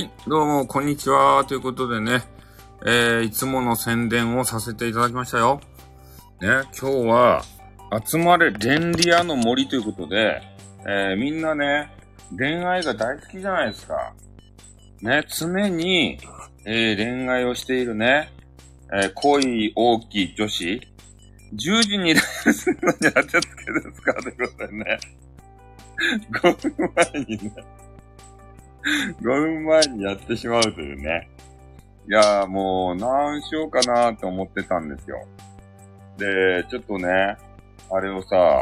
い、どうも、こんにちは。ということでね、えー、いつもの宣伝をさせていただきましたよ。ね、今日は、集まれ恋リアの森ということで、えー、みんなね、恋愛が大好きじゃないですか。ね、常に、えー、恋愛をしているね、えー、恋大きい女子、10時にライブするのに当てつけですか？ということでね、5分前にね、5分前にやってしまうというね。いやーもう、何しようかなーって思ってたんですよ。で、ちょっとね、あれをさ、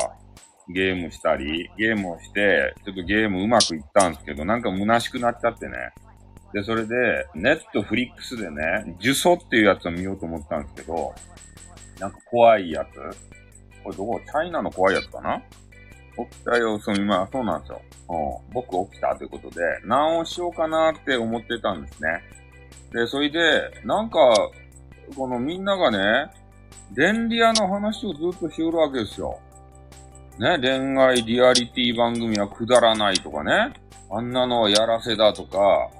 ゲームしたり、ゲームをして、ちょっとゲームうまくいったんですけど、なんか虚しくなっちゃってね。で、それで、ネットフリックスでね、呪詛っていうやつを見ようと思ったんですけど、なんか怖いやつこれどこ？チャイナの怖いやつかな？起きたよ、そう、今、そうなんですよ。うん、僕起きたということで、何をしようかなって思ってたんですね。で、それで、なんか、このみんながね、恋リアの話をずっとしおるわけですよ。ね、恋愛リアリティ番組はくだらないとかね、あんなのはやらせだとか、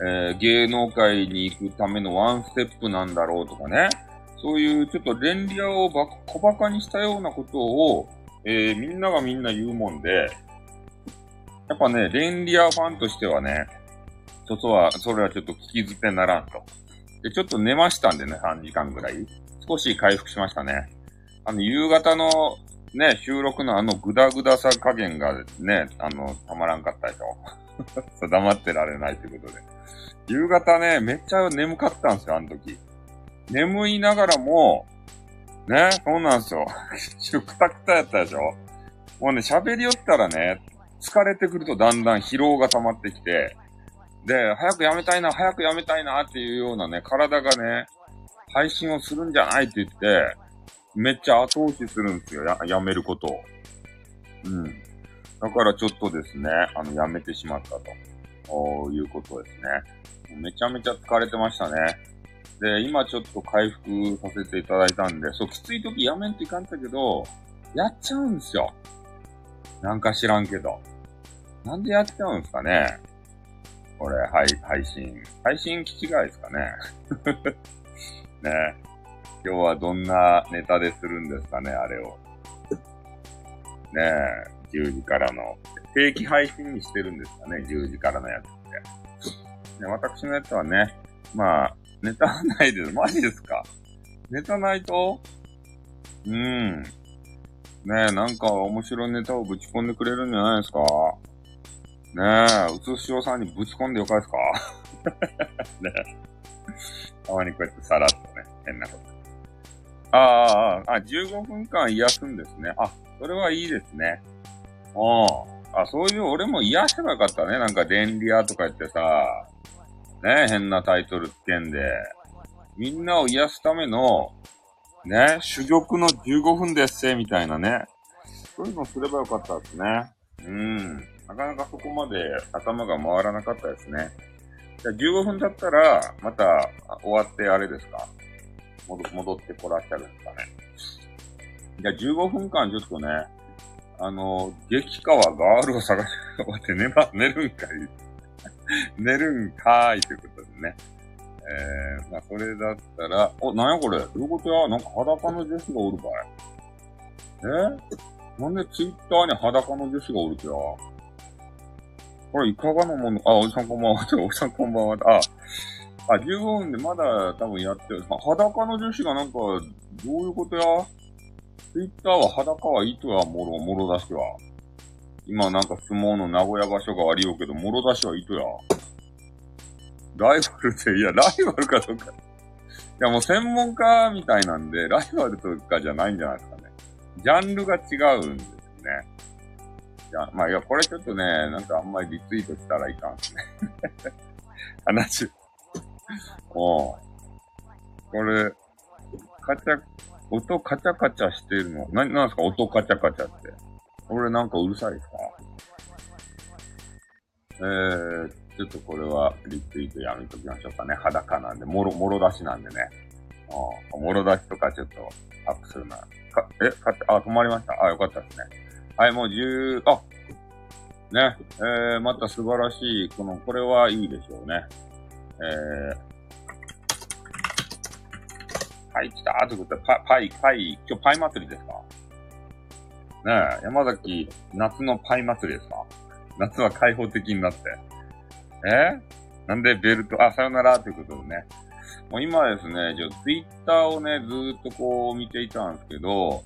えー、芸能界に行くためのワンステップなんだろうとかね、そういうちょっと恋リアをば小馬鹿にしたようなことを、えー、みんながみんな言うもんで、やっぱね、レンリアファンとしてはね、ちょっとは、それはちょっと聞き捨てならんと。で、ちょっと寝ましたんでね、3時間ぐらい。少し回復しましたね。あの、夕方のね、収録のあのグダグダさ加減がね、あの、たまらんかったでしょ。黙ってられないということで。夕方ね、めっちゃ眠かったんですよ、あの時。眠いながらも、ね、そうなんですよ。くたくたやったでしょ？もうね、喋りよったらね、疲れてくるとだんだん疲労が溜まってきて、で、早くやめたいな、早くやめたいなっていうようなね、体がね、配信をするんじゃないって言って、めっちゃ後押しするんですよ、や、やめることを。うん。だからちょっとですね、あの、やめてしまったと、いうことですね。めちゃめちゃ疲れてましたね。で、今ちょっと回復させていただいたんで、そう、きつい時やめんといかんたけど、やっちゃうんですよ。なんか知らんけど。なんでやっちゃうんですかねこれ、はい、配信。配信機違いですかね ね今日はどんなネタでするんですかねあれを。ねえ、10時からの。定期配信にしてるんですかね ?10 時からのやつって。ね、私のやつはね、まあ、ネタないです。マジですか？ネタないと？うん。ねえ、なんか面白いネタをぶち込んでくれるんじゃないですか？ねえ、うつしおさんにぶち込んでよかですか？ね。たまにこうやってさらっとね、変なこと。ああ、ああ、15分間癒すんですね。あ、それはいいですね。ああ。あ、そういう、俺も癒せばよかったね。なんか、電リアとか言ってさ、ね、変なタイトルつけんで、みんなを癒すための、ね、珠玉の15分ですみたいなね。そういうのすればよかったですね。うん。なかなかそこまで頭が回らなかったですね。じゃあ15分だったら、また終わってあれですか？戻ってこらっしゃるんですかね。じゃあ15分間ちょっとね、あの、激川ガールを探して、待って、寝ば、寝るんかい。寝るんかーいということでね。えー、まあ、それだったら、お、なんやこれ？どういうことや？なんか裸の女子がおるかいえ？なんでツイッターに裸の女子がおるとや？これいかがなもの？あ、おじさんこんばんは。おじさんこんばんは。あ、あ、15分でまだ多分やってる。ま、裸の女子がなんか、どういうことや？ツイッターは裸はいいとや、もろ、もろ出しは。今なんか相撲の名古屋場所がありようけど、もろ出しは糸や。ライバルって、いや、ライバルかどうか。いや、もう専門家みたいなんで、ライバルとかじゃないんじゃないですかね。ジャンルが違うんですね。いや、まあ、いや、これちょっとね、なんかあんまりリツイートしたらいかんですね。話。おう。これ、カチャ、音カチャカチャしてるの。な、なんですか？音カチャカチャって。俺なんかうるさいですか？えー、ちょっとこれはリツイートやめときましょうかね。裸なんで、もろ、もろ出しなんでね。あもろ出しとかちょっとアップするな。か、え、かあ、止まりました。あ、よかったですね。はい、もう10、あ、ね、えー、また素晴らしい、この、これはいいでしょうね。えー、はい、来たーということで、パパイ、パイ、今日パイ祭りですか？ねえ、山崎、夏のパイ祭りですか？夏は開放的になって。え？なんでベルト、あ、さよならということでね。もう今ですね、ちょ、ツイッターをね、ずーっとこう見ていたんですけど、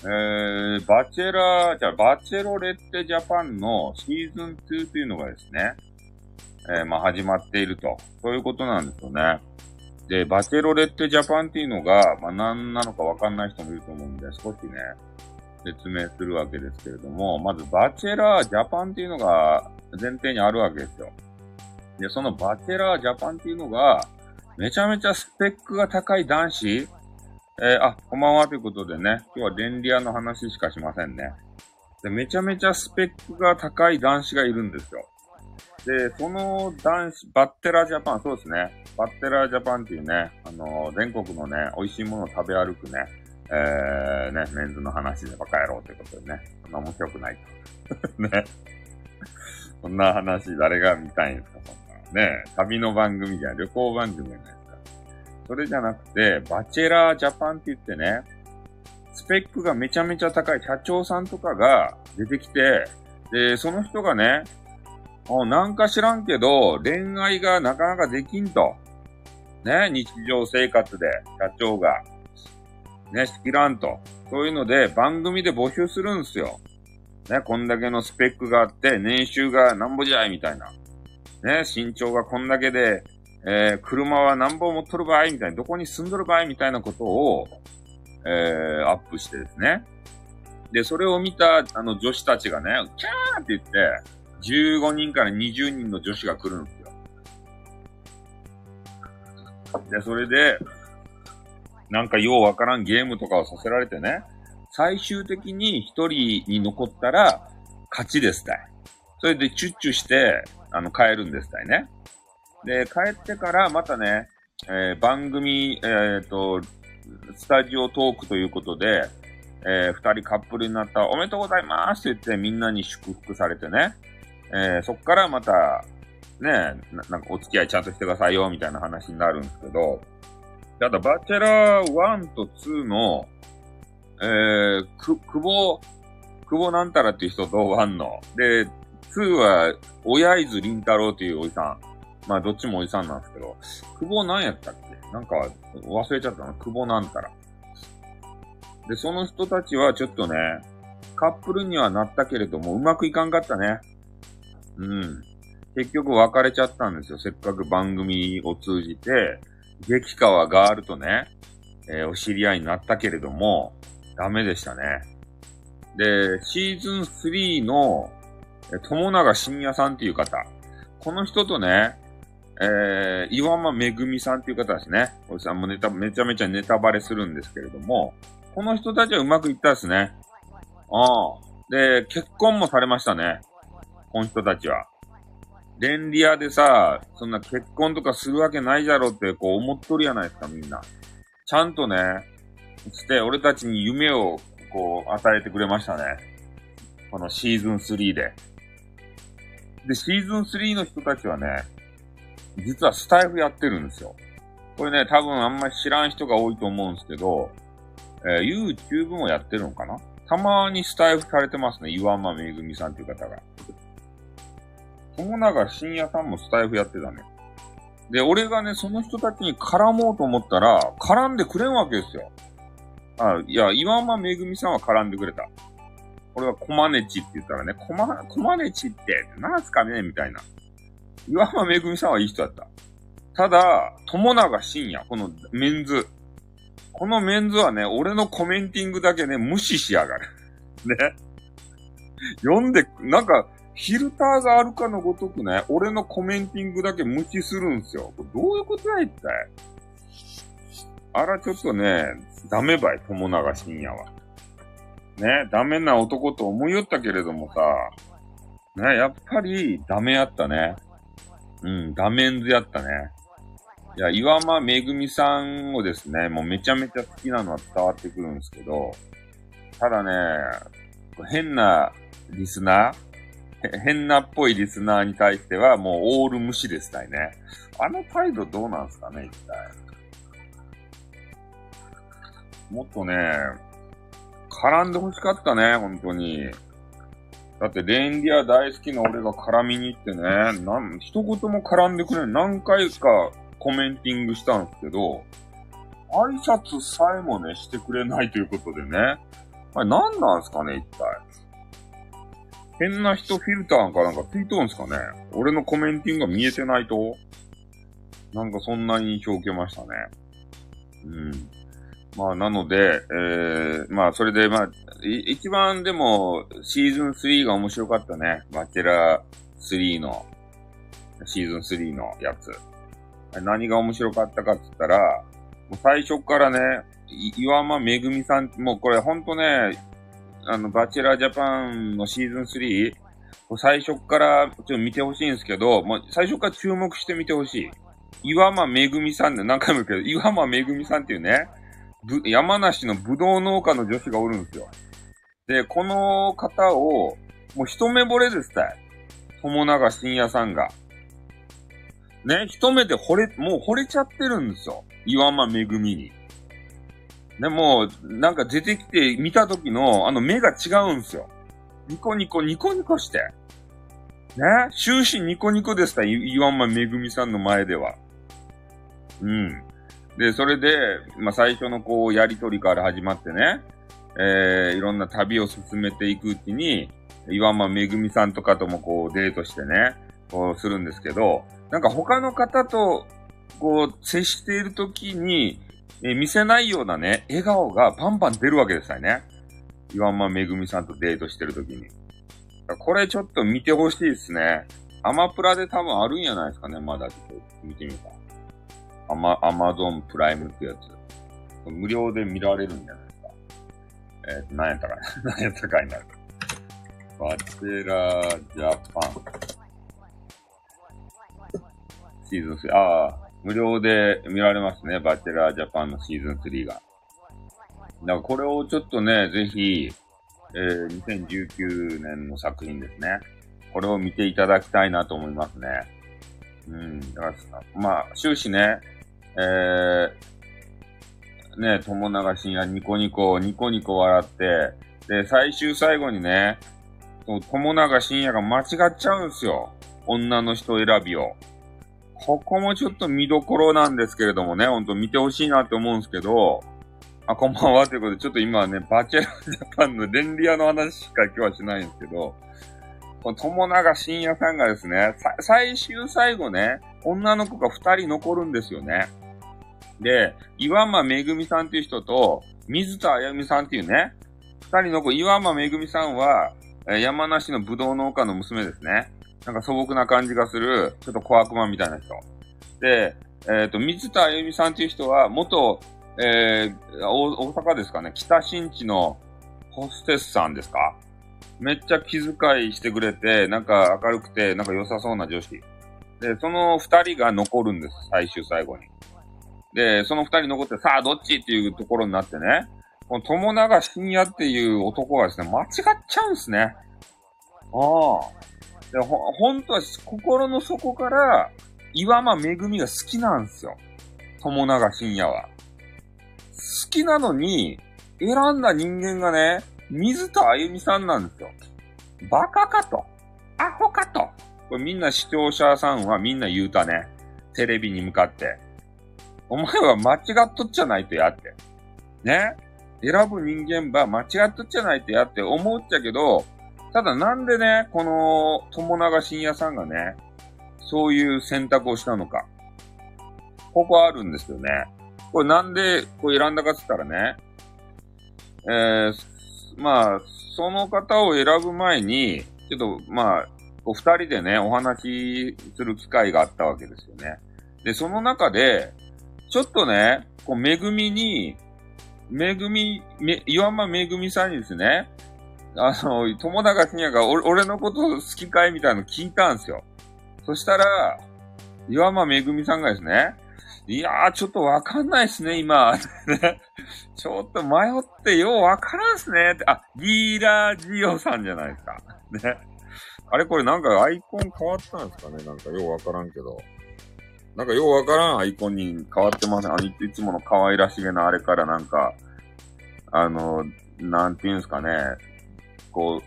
えー、バチェラー、じゃあバチェロレッテジャパンのシーズン2というのがですね、えー、まあ始まっていると。そういうことなんですよね。で、バチェロレッテジャパンっていうのが、まあ何なのかわかんない人もいると思うんで、少しね、説明するわけですけれども、まずバチェラージャパンっていうのが前提にあるわけですよ。で、そのバチェラージャパンっていうのが、めちゃめちゃスペックが高い男子えー、あ、こんばんはということでね、今日は電リアの話しかしませんね。で、めちゃめちゃスペックが高い男子がいるんですよ。で、その男子、バッテラージャパン、そうですね。バッテラージャパンっていうね、あのー、全国のね、美味しいものを食べ歩くね、えー、ね、メンズの話でバカ野郎ということでね、そんな面白くないと。ね。そんな話誰が見たいんですか、そんな。ね、旅の番組じゃ旅行番組じゃないですかそれじゃなくて、バチェラージャパンって言ってね、スペックがめちゃめちゃ高い社長さんとかが出てきて、で、その人がね、あなんか知らんけど、恋愛がなかなかできんと。ね、日常生活で、社長が。ね、しきらんと。そういうので、番組で募集するんすよ。ね、こんだけのスペックがあって、年収がなんぼじゃいみたいな。ね、身長がこんだけで、えー、車は何本持っとる場合みたいな、どこに住んどる場合みたいなことを、えー、アップしてですね。で、それを見た、あの、女子たちがね、キャーって言って、15人から20人の女子が来るんですよ。で、それで、なんかようわからんゲームとかをさせられてね、最終的に一人に残ったら、勝ちですたい。それでチュッチュして、あの、帰るんですたいね。で、帰ってからまたね、えー、番組、えっ、ー、と、スタジオトークということで、えー、二人カップルになったおめでとうございますって言ってみんなに祝福されてね、えー、そっからまた、ねな、なんかお付き合いちゃんとしてくださいよ、みたいな話になるんですけど、ただ、バチェラー1と2の、えー、く、久保、久保なんたらっていう人と1の。で、2は、親伊豆凛太郎っていうおじさん。まあ、どっちもおじさんなんですけど、久保なんやったっけ？なんか、忘れちゃったな。久保なんたら。で、その人たちはちょっとね、カップルにはなったけれども、うまくいかんかったね。うん。結局別れちゃったんですよ。せっかく番組を通じて、激川ガールとね、えー、お知り合いになったけれども、ダメでしたね。で、シーズン3の、え友永深也さんっていう方。この人とね、えー、岩間めぐみさんっていう方ですね。おじさんもネタ、めちゃめちゃネタバレするんですけれども、この人たちはうまくいったですね。ああ。で、結婚もされましたね。この人たちは。電リアでさ、そんな結婚とかするわけないじゃろってこう思っとるやないですか、みんな。ちゃんとね、して、俺たちに夢をこう与えてくれましたね。このシーズン3で。で、シーズン3の人たちはね、実はスタイフやってるんですよ。これね、多分あんまり知らん人が多いと思うんですけど、えー、YouTube もやってるのかなたまにスタイフされてますね。岩間めぐみさんっていう方が。友永深夜さんもスタイフやってたね。で、俺がね、その人たちに絡もうと思ったら、絡んでくれんわけですよ。あ、いや、岩間めぐみさんは絡んでくれた。俺はコマネチって言ったらね、コマ、コマネチって、なんすかねみたいな。岩間めぐみさんはいい人だった。ただ、友永深夜、このメンズ。このメンズはね、俺のコメンティングだけね、無視しやがる。ね。読んで、なんか、フィルターがあるかのごとくね、俺のコメンティングだけ無視するんすよ。これどういうことや一体？あら、ちょっとね、ダメばい、友永深夜は。ね、ダメな男と思いよったけれどもさ、ね、やっぱりダメやったね。うん、画面図やったね。いや、岩間めぐみさんをですね、もうめちゃめちゃ好きなのは伝わってくるんですけど、ただね、変なリスナー、変なっぽいリスナーに対してはもうオール無視ですたいね。あの態度どうなんすかね、一体。もっとね、絡んで欲しかったね、本当に。だって、レンディア大好きな俺が絡みに行ってね、なん、一言も絡んでくれない。何回かコメンティングしたんですけど、挨拶さえもね、してくれないということでね。あれ何なんすかね、一体。変な人フィルターかなんかついとんすかね俺のコメンティングが見えてないとなんかそんな印象を受けましたね。うん。まあ、なので、えー、まあ、それで、まあ、一番でも、シーズン3が面白かったね。バチェラー3の、シーズン3のやつ。何が面白かったかって言ったら、もう最初からね、岩間めぐみさん、もうこれほんとね、あの、バチェラージャパンのシーズン 3? 最初からちょっと見てほしいんですけど、もう最初から注目して見てほしい。岩間めぐみさんで何回も言うけど、岩間めぐみさんっていうね、山梨のぶどう農家の女子がおるんですよ。で、この方を、もう一目惚れですたい。友永深也さんが。ね、一目で惚れ、もう惚れちゃってるんですよ。岩間めぐみに。でも、なんか出てきて見た時の、あの目が違うんですよ。ニコニコ、ニコニコして。ね？終始ニコニコでした、岩間めぐみさんの前では。うん。で、それで、まあ、最初のこう、やりとりから始まってね、えー、いろんな旅を進めていくうちに、岩間めぐみさんとかともこう、デートしてね、こう、するんですけど、なんか他の方と、こう、接しているときに、え、見せないようなね、笑顔がパンパン出るわけですよね。岩間めぐみさんとデートしてるときに。これちょっと見てほしいですね。アマプラで多分あるんやないですかね、まだちょっと見てみた。アマ、アマゾンプライムってやつ。無料で見られるんじゃないですか。えっ、ー、と、何やったかな 何やったかになる。バチェラージャパン。シーズン3。ああ、無料で見られますね。バチェラージャパンのシーズン3が。だからこれをちょっとね、ぜひ、えー、2019年の作品ですね。これを見ていただきたいなと思いますね。うん。だから、まあ、終始ね、えー、ね、友永深夜ニコニコ、ニコニコ笑って、で、最終最後にね、友永深夜が間違っちゃうんですよ。女の人選びを。ここもちょっと見どころなんですけれどもね、ほんと見てほしいなって思うんですけど、あ、こんばんはということで、ちょっと今はね、バチェラジャパンの電リアの話しか今日はしないんですけど、この友永深夜さんがですね、最終最後ね、女の子が二人残るんですよね。で、岩間めぐみさんっていう人と、水田あやみさんっていうね、二人の子、岩間めぐみさんは、山梨のぶどう農家の娘ですね。なんか素朴な感じがする、ちょっと小悪魔みたいな人。で、えっ、ー、と、水田あゆみさんっていう人は、元、えー、大阪ですかね、北新地のホステスさんですかめっちゃ気遣いしてくれて、なんか明るくて、なんか良さそうな女子。で、その二人が残るんです、最終最後に。で、その二人残って、さあ、どっちっていうところになってね、この友永深也っていう男がですね、間違っちゃうんですね。ああ。ほ、本当は心の底から、岩間めぐみが好きなんですよ。友永深也は。好きなのに、選んだ人間がね、水田あゆみさんなんですよ。バカかと。アホかと。これみんな視聴者さんはみんな言うたね。テレビに向かって。お前は間違っとっちゃないとやって。ね選ぶ人間は間違っとっちゃないとやって思っちゃけど、ただなんでね、この友永深也さんがね、そういう選択をしたのか。ここあるんですよね。これなんでこう選んだかって言ったらね、えー、まあ、その方を選ぶ前に、ちょっと、まあ、お二人でね、お話しする機会があったわけですよね。で、その中で、ちょっとね、こう、めぐみに、めぐみ、め、岩間めぐみさんにですね、あの、友永信也が俺俺のこと好きかいみたいなの聞いたんですよ。そしたら、岩間めぐみさんがですね、いやー、ちょっとわかんないっすね、今。ちょっと迷ってようわからんっすね。って、あ、ギーラージオさんじゃないですか。ね。あれこれなんかアイコン変わったんですかね？なんかようわからんけど。なんかようわからんアイコンに変わってますね。あいいつもの可愛らしげなあれからなんか、あの、なんていうんですかね。こ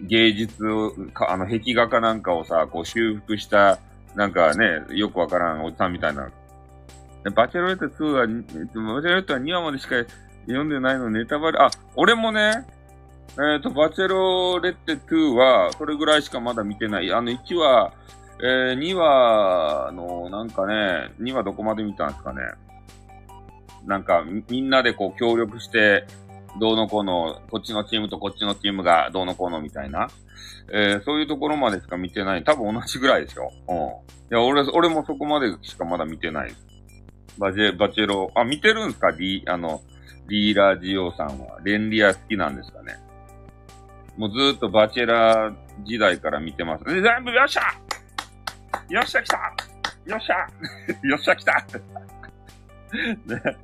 う、芸術を、かあの、壁画かなんかをさ、こう修復した、なんかね、よくわからんおじさんみたいな。バチェロレット2は、バチェロレットは2話までしか読んでないのネタバレ、あ、俺もね、えっ、ー、と、バチェロレッテ2は、それぐらいしかまだ見てない。あの、1話、えー、2話の、なんかね、2話どこまで見たんですかね。なんか、みんなでこう協力して、どうのこうの、こっちのチームとこっちのチームがどうのこうのみたいな。えー、そういうところまでしか見てない。多分同じぐらいでしょ。うん。いや、俺、俺もそこまでしかまだ見てない。バジェ、バチェロ、あ、見てるんですか？リあの、リーラージオさんは。レンリア好きなんですかね。もうずーっとバチェラー時代から見てます。全部よっしゃよっしゃ来たよっしゃ よっしゃ来た ね、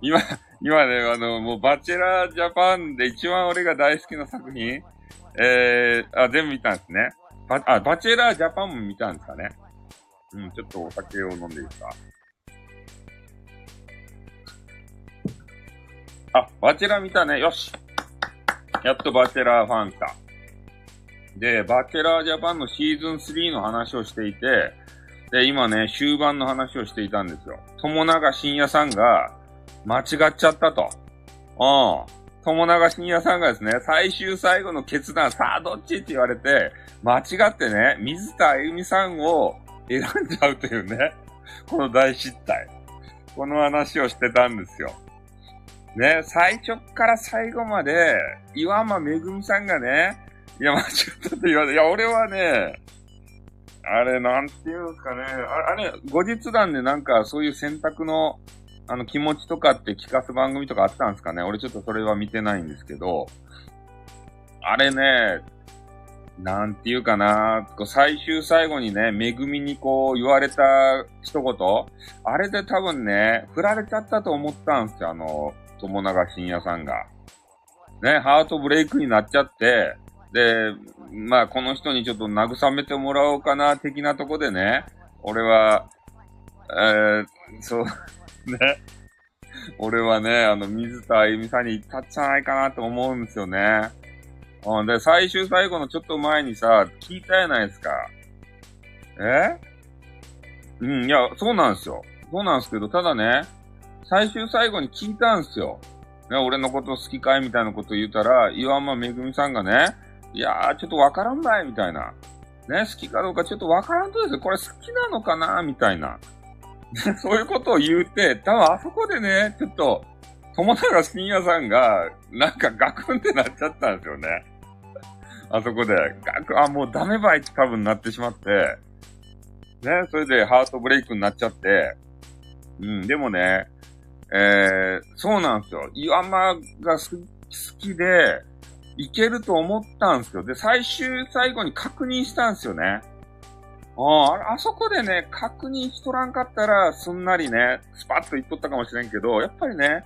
今、今ね、あの、もうバチェラージャパンで一番俺が大好きな作品えー、あ、全部見たんですね。バ、あ、バチェラージャパンも見たんですかね。うん、ちょっとお酒を飲んでいいですかあ、バチェラー見たね。よし。やっとバチェラーファン来た。で、バチェラージャパンのシーズン3の話をしていて、で、今ね、終盤の話をしていたんですよ。友永深夜さんが間違っちゃったと。うん。友永深夜さんがですね、最終最後の決断、さあどっちって言われて、間違ってね、水田あゆみさんを選んじゃうというね、この大失態。この話をしてたんですよ。ね、最初から最後まで、岩間めぐみさんがね、いや、まあ、ちょっと言われて、いや、俺はね、あれ、なんていうんですかね。あれ、後日談でなんか、そういう選択の、あの、気持ちとかって聞かす番組とかあったんですかね？俺ちょっとそれは見てないんですけど、あれね、なんていうかな、最終最後にね、めぐみにこう言われた一言、あれで多分ね、振られちゃったと思ったんですよ、あの、友永深也さんが。ね、ハートブレイクになっちゃって、で、まあ、この人にちょっと慰めてもらおうかな、的なとこでね、俺は、えー、そう、ね。俺はね、あの、水田あゆみさんに行ったんじゃないかなと思うんですよね。うん、で、最終最後のちょっと前にさ、聞いたやないですか。え？うん、いや、そうなんですよ。そうなんですけど、ただね、最終最後に聞いたんですよ。ね、俺のこと好きかいみたいなこと言うたら、岩間めぐみさんがね、いやー、ちょっとわからんばい、みたいな。ね、好きかどうかちょっとわからんとですよ。これ好きなのかなみたいな。そういうことを言うて、多分あそこでね、ちょっと、友永深夜さんが、なんかガクンってなっちゃったんですよね。あそこで、ガクン、あ、もうダメばいって多分なってしまって、ね、それでハートブレイクになっちゃって、うん、でもね、えー、そうなんですよ。岩間が好きで、いけると思ったんですよ。で、最終最後に確認したんですよね。ああそこでね、確認しとらんかったら、すんなりね、スパッと言っとったかもしれんけど、やっぱりね、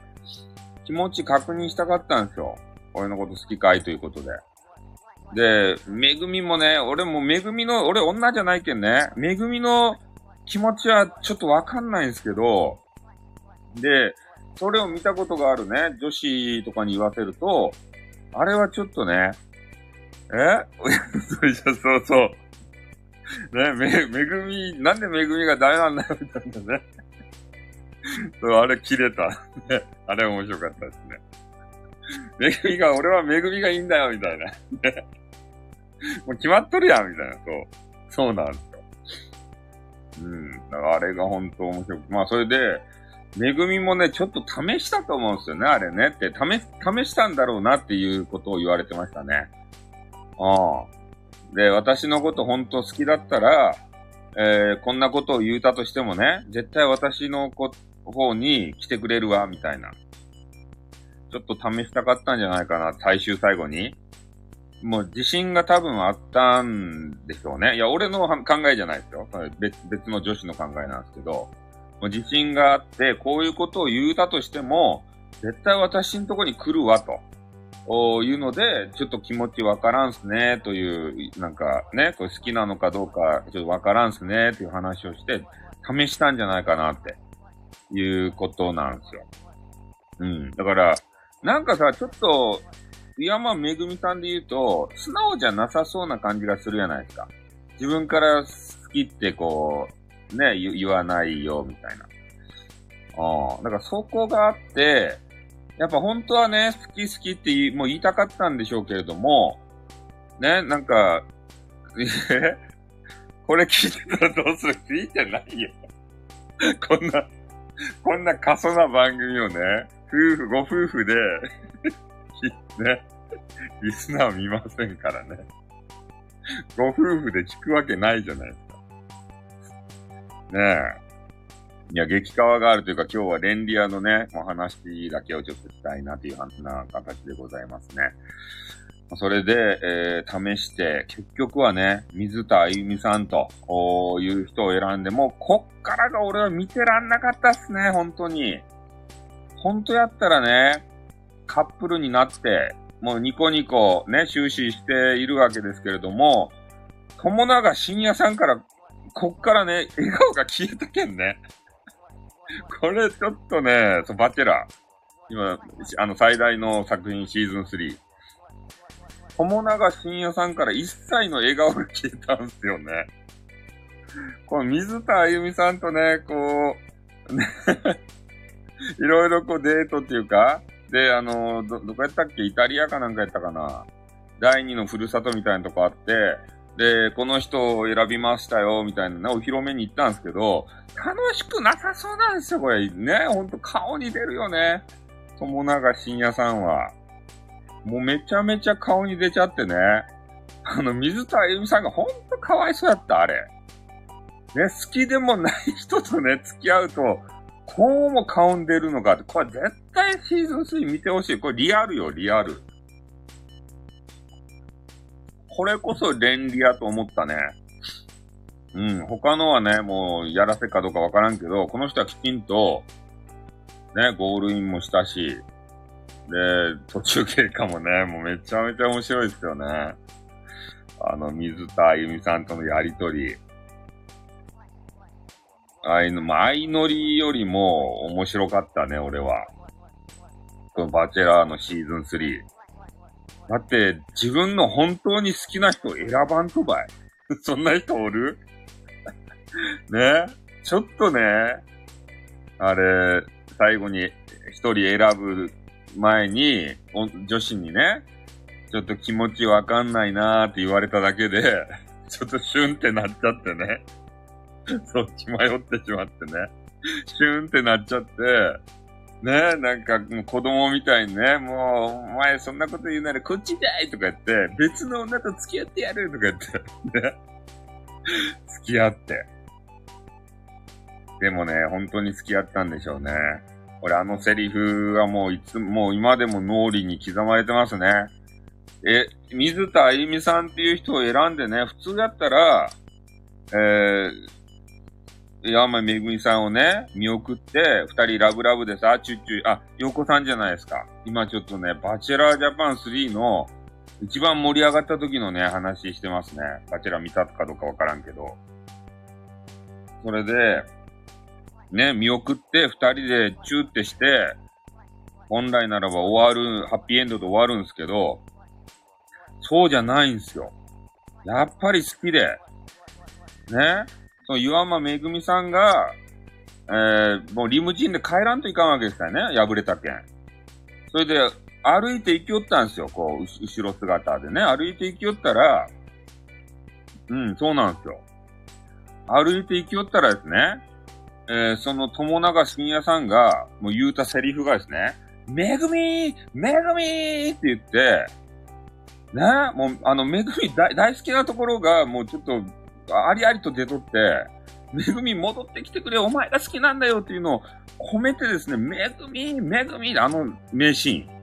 気持ち確認したかったんですよ。俺のこと好きかいということで。で、めぐみもね、俺もめぐみの、俺女じゃないけんね、めぐみの気持ちはちょっとわかんないんですけど、で、それを見たことがあるね、女子とかに言わせると、あれはちょっとね、え？それじゃそうそう。ね、め、めぐみ、なんでめぐみがダメなんだよ、みたいなね。そう、あれ切れた。ね、あれ面白かったですね。めぐみが、俺はめぐみがいいんだよ、みたいな。ね。もう決まっとるやん、みたいな。そう。そうなんですよ。うん。だからあれが本当面白く。まあ、それで、めぐみもね、ちょっと試したと思うんですよね、あれね。って、試、試したんだろうなっていうことを言われてましたね。ああ。で、私のこと本当好きだったら、えー、こんなことを言うたとしてもね、絶対私のこ方に来てくれるわ、みたいな。ちょっと試したかったんじゃないかな、最終最後に。もう自信が多分あったんでしょうね。いや、俺の考えじゃないですよ。別別の女子の考えなんですけど。もう自信があって、こういうことを言うたとしても、絶対私んとこに来るわと。おいうので、ちょっと気持ちわからんすね、という、なんかね、これ好きなのかどうか、ちょっとわからんすね、という話をして、試したんじゃないかなって、いうことなんですよ。うん。だから、なんかさ、ちょっと、山めぐみさんで言うと、素直じゃなさそうな感じがするじゃないですか。自分から好きってこう、ね、言わないよ、みたいな。ああ、だからそこがあって、やっぱ本当はね、好き好きって言もう言いたかったんでしょうけれども、ね、なんか、え これ聞いてたらどうする聞いてないよ。こんな、こんな過疎な番組をね、夫婦、ご夫婦で ね、リスナー見ませんからね。ご夫婦で聞くわけないじゃないですか。ねえ。いや、激川があるというか、今日はレンリアのね、お話だけをちょっとしたいなというな形でございますね。それで、えー、試して、結局はね、水田あゆみさんという人を選んで、もうこっからが俺は見てらんなかったっすね、本当に。本当やったらね、カップルになって、もうニコニコね、終始しているわけですけれども、友永深夜さんから、こっからね、笑顔が消えたけんね。これちょっとね、そう、バチェラー。今、あの、最大の作品シーズン3。友永深夜さんから一切の笑顔が消えたんですよね。この水田あゆみさんとね、こう、ね いろいろこうデートっていうか、で、あの、ど、どこやったっけ？イタリアかなんかやったかな？第二のふるさとみたいなとこあって、で、この人を選びましたよ、みたいなね、お披露目に行ったんですけど、楽しくなさそうなんですよ、これ。ね、ほんと顔に出るよね。友永深夜さんは。もうめちゃめちゃ顔に出ちゃってね。あの、水田あゆみさんがほんとかわいそうやった、あれ。ね、好きでもない人とね、付き合うと、こうも顔に出るのかって、これ絶対シーズン3見てほしい。これリアルよ、リアル。これこそ連理やと思ったね。うん、他のはね、もうやらせかどうかわからんけど、この人はきちんと、ね、ゴールインもしたし、で、途中経過もね、もうめちゃめちゃ面白いですよね。あの、水田あゆみさんとのやりとり。あいの、ま、相乗りよりも面白かったね、俺は。このバチェラーのシーズン3。だって、自分の本当に好きな人選ばんとばい。そんな人おる？ね？ちょっとね、あれ、最後に一人選ぶ前に、女子にね、ちょっと気持ちわかんないなーって言われただけで、ちょっとシュンってなっちゃってね。そっち迷ってしまってね。シュンってなっちゃって、ねえなんかもう子供みたいにね、もう、お前そんなこと言うならこっちだいとか言って、別の女と付き合ってやるとか言って、ね。付き合って。でもね、本当に付き合ったんでしょうね。俺あのセリフはもういつも、う今でも脳裏に刻まれてますね。え、水田あゆみさんっていう人を選んでね、普通だったら、えー、山めぐみさんをね、見送って、二人ラブラブでさ、チュッチュ、あ、洋子さんじゃないですか。今ちょっとね、バチェラージャパン3の一番盛り上がった時のね、話してますね。バチェラー見たかどうかわからんけど。それで、ね、見送って二人でチューってして、本来ならば終わる、ハッピーエンドで終わるんですけど、そうじゃないんですよ。やっぱり好きで、ね、その岩間めぐみさんが、えー、もうリムジンで帰らんといかんわけですからね、破れたけん。それで、歩いて行きよったんですよ、こう、後ろ姿でね。歩いて行きよったら、うん、そうなんですよ。歩いて行きよったらですね、えー、その友永深夜さんが、もう言うたセリフがですね、めぐみーめぐみーって言って、ね、もう、あの、めぐみ大好きなところが、もうちょっと、ありありと出とって、めぐみ戻ってきてくれ、お前が好きなんだよっていうのを込めてですね、めぐみ、めぐみ、あの名シーン。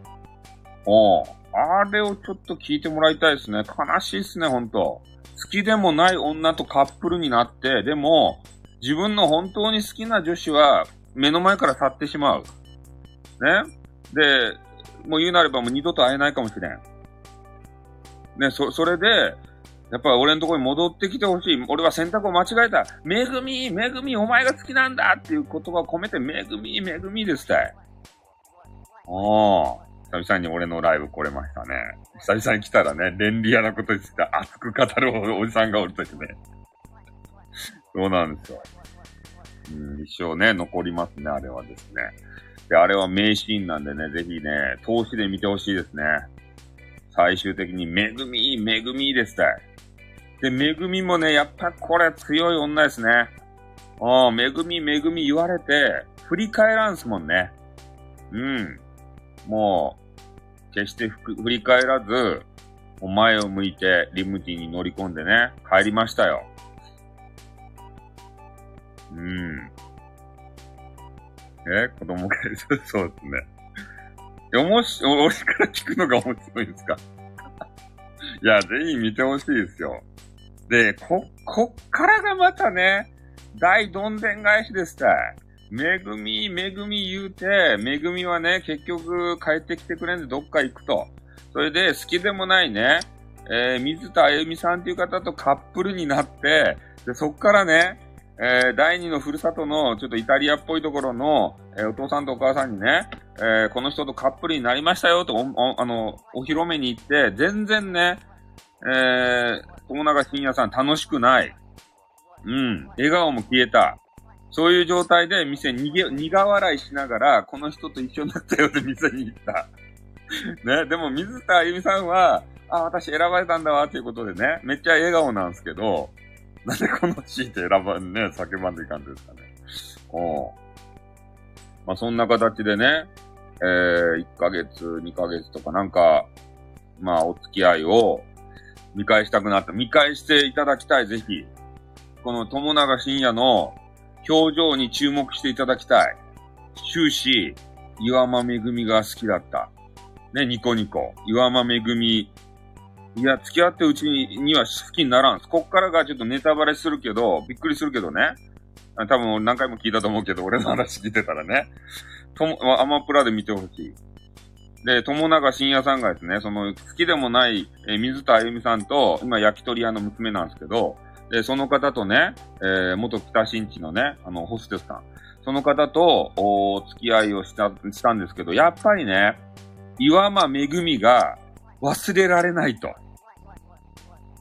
おあれをちょっと聞いてもらいたいですね。悲しいっすね、ほんと。好きでもない女とカップルになって、でも、自分の本当に好きな女子は目の前から去ってしまう。ね。で、もう言うなればもう二度と会えないかもしれん。ね、そ、それで、やっぱり俺のところに戻ってきてほしい。俺は選択を間違えた。めぐみ、めぐみ、お前が好きなんだっていう言葉を込めて、めぐみ、めぐみですたい。おー。久々に俺のライブ来れましたね。久々に来たらね、便利屋なことについて熱く語るおじさんがおるときね。そうなんですよ。うん、一生ね、残りますね、あれはですね。で、あれは名シーンなんでね、ぜひね、投資で見てほしいですね。最終的に、めぐみ、めぐみですたい。で、めぐみもね、やっぱこれ強い女ですね。ああ、めぐみ、めぐみ言われて、振り返らんすもんね。うん。もう、決して振り返らず、お前を向いてリムティに乗り込んでね、帰りましたよ。うん。え子供が、そうですね。おもし、俺から聞くのが面白いんですかいや、ぜひ見てほしいですよ。で、こ、こっからがまたね、大どんでん返しですたい。めぐみ、めぐみ言うて、めぐみはね、結局帰ってきてくれんでどっか行くと。それで好きでもないね、えー、水田あゆみさんっていう方とカップルになって、で、そっからね、えー、第二のふるさとの、ちょっとイタリアっぽいところの、えー、お父さんとお母さんにね、えー、この人とカップルになりましたよと、お、あの、お披露目に行って、全然ね、えー、友永信也さん楽しくない。うん。笑顔も消えた。そういう状態で店逃げ、苦笑いしながら、この人と一緒になったよって店に行った。ね、でも水田あゆみさんは、あ、私選ばれたんだわっていうことでね、めっちゃ笑顔なんですけど、なんでこのシーンって選ばんね、叫ばんでいかんですかね。おまあそんな形でね、えー、1ヶ月、2ヶ月とかなんか、まあお付き合いを見返したくなった。見返していただきたい、ぜひ。この友永深夜の表情に注目していただきたい。終始、岩間めぐみが好きだった。ね、ニコニコ。岩間めぐみいや、付き合ってうちには好きにならんす。こっからがちょっとネタバレするけど、びっくりするけどね。多分何回も聞いたと思うけど、俺の話聞いてたらね。とも、アマプラで見てほしい。で、友永深也さんがですね、その、好きでもない、え水田あゆみさんと、今焼き鳥屋の娘なんですけど、で、その方とね、えー、元北新地のね、あの、ホステスさん。その方と、お付き合いをした、したんですけど、やっぱりね、岩間めぐみが忘れられないと。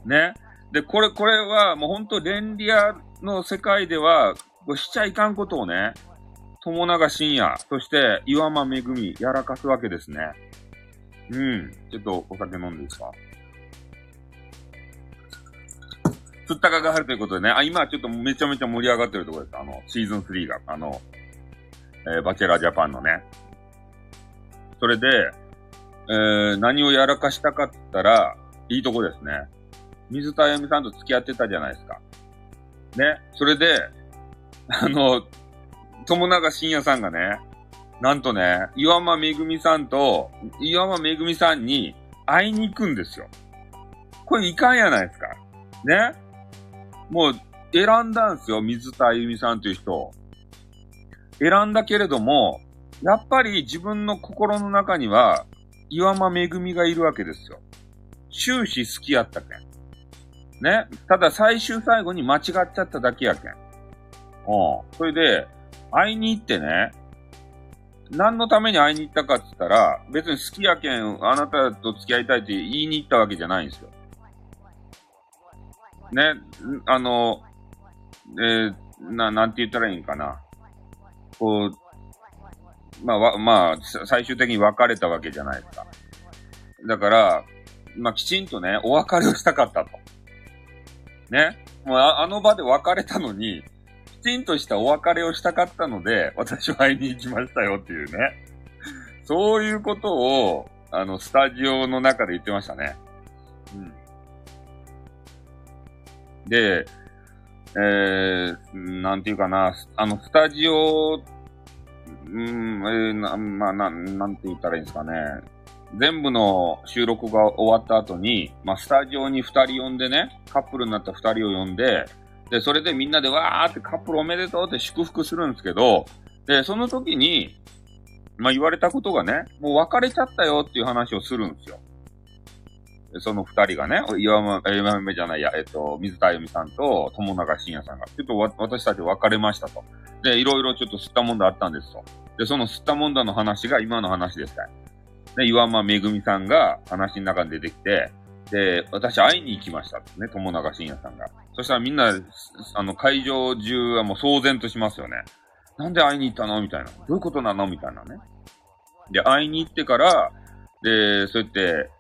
ね。で、これ、これはもう本当ンリアの世界では、しちゃいかんことをね、友永深也、そして岩間めぐみ、やらかすわけですね。うん。ちょっとお酒飲んでいいですか？つったかがるということでね、あ、今ちょっとめちゃめちゃ盛り上がってるところです。あの、シーズン3が、あの、えー、バチェラージャパンのね。それで、えー、何をやらかしたかったら、いいとこですね。水田あゆみさんと付き合ってたじゃないですか。ね。それで、あの、友永深也さんがね、なんとね、岩間めぐみさんと、岩間めぐみさんに会いに行くんですよ。これいかんやないですか。ね。もう、選んだんですよ、水田あゆみさんという人選んだけれども、やっぱり自分の心の中には、岩間めぐみがいるわけですよ。終始好きやったけん。ね。ただ最終最後に間違っちゃっただけやけん。うん。それで、会いに行ってね、何のために会いに行ったかって言ったら、別に好きやけん、あなたと付き合いたいって言いに行ったわけじゃないんですよ。ね、あの、えー、な、なんて言ったらいいんかな。こう、まあ、わ、まあ、最終的に別れたわけじゃないですか。だから、まあ、きちんとね、お別れをしたかったと。ね。もうあの場で別れたのに、きちんとしたお別れをしたかったので、私は会いに行きましたよっていうね。そういうことを、あの、スタジオの中で言ってましたね。うん。で、えー、なんていうかな、あの、スタジオ、うん、えー、な、まあ、な、なんて言ったらいいんですかね。全部の収録が終わった後に、まあ、スタジオに二人呼んでね、カップルになった二人を呼んで、で、それでみんなでわーってカップルおめでとうって祝福するんですけど、で、その時に、まあ言われたことがね、もう別れちゃったよっていう話をするんですよ。その二人がね、岩間、岩間じゃないや、えっと、水田あゆみさんと友永信也さんが、ちょっとわ私たち別れましたと。で、いろいろちょっと吸ったもんだあったんですと。で、その吸ったもんだの話が今の話ですね。岩間めぐみさんが話の中に出てきて、で、私会いに行きましたってね、友永信也さんが。そしたらみんな、あの、会場中はもう騒然としますよね。なんで会いに行ったの？みたいな。どういうことなの？みたいなね。で、会いに行ってから、で、そうやって、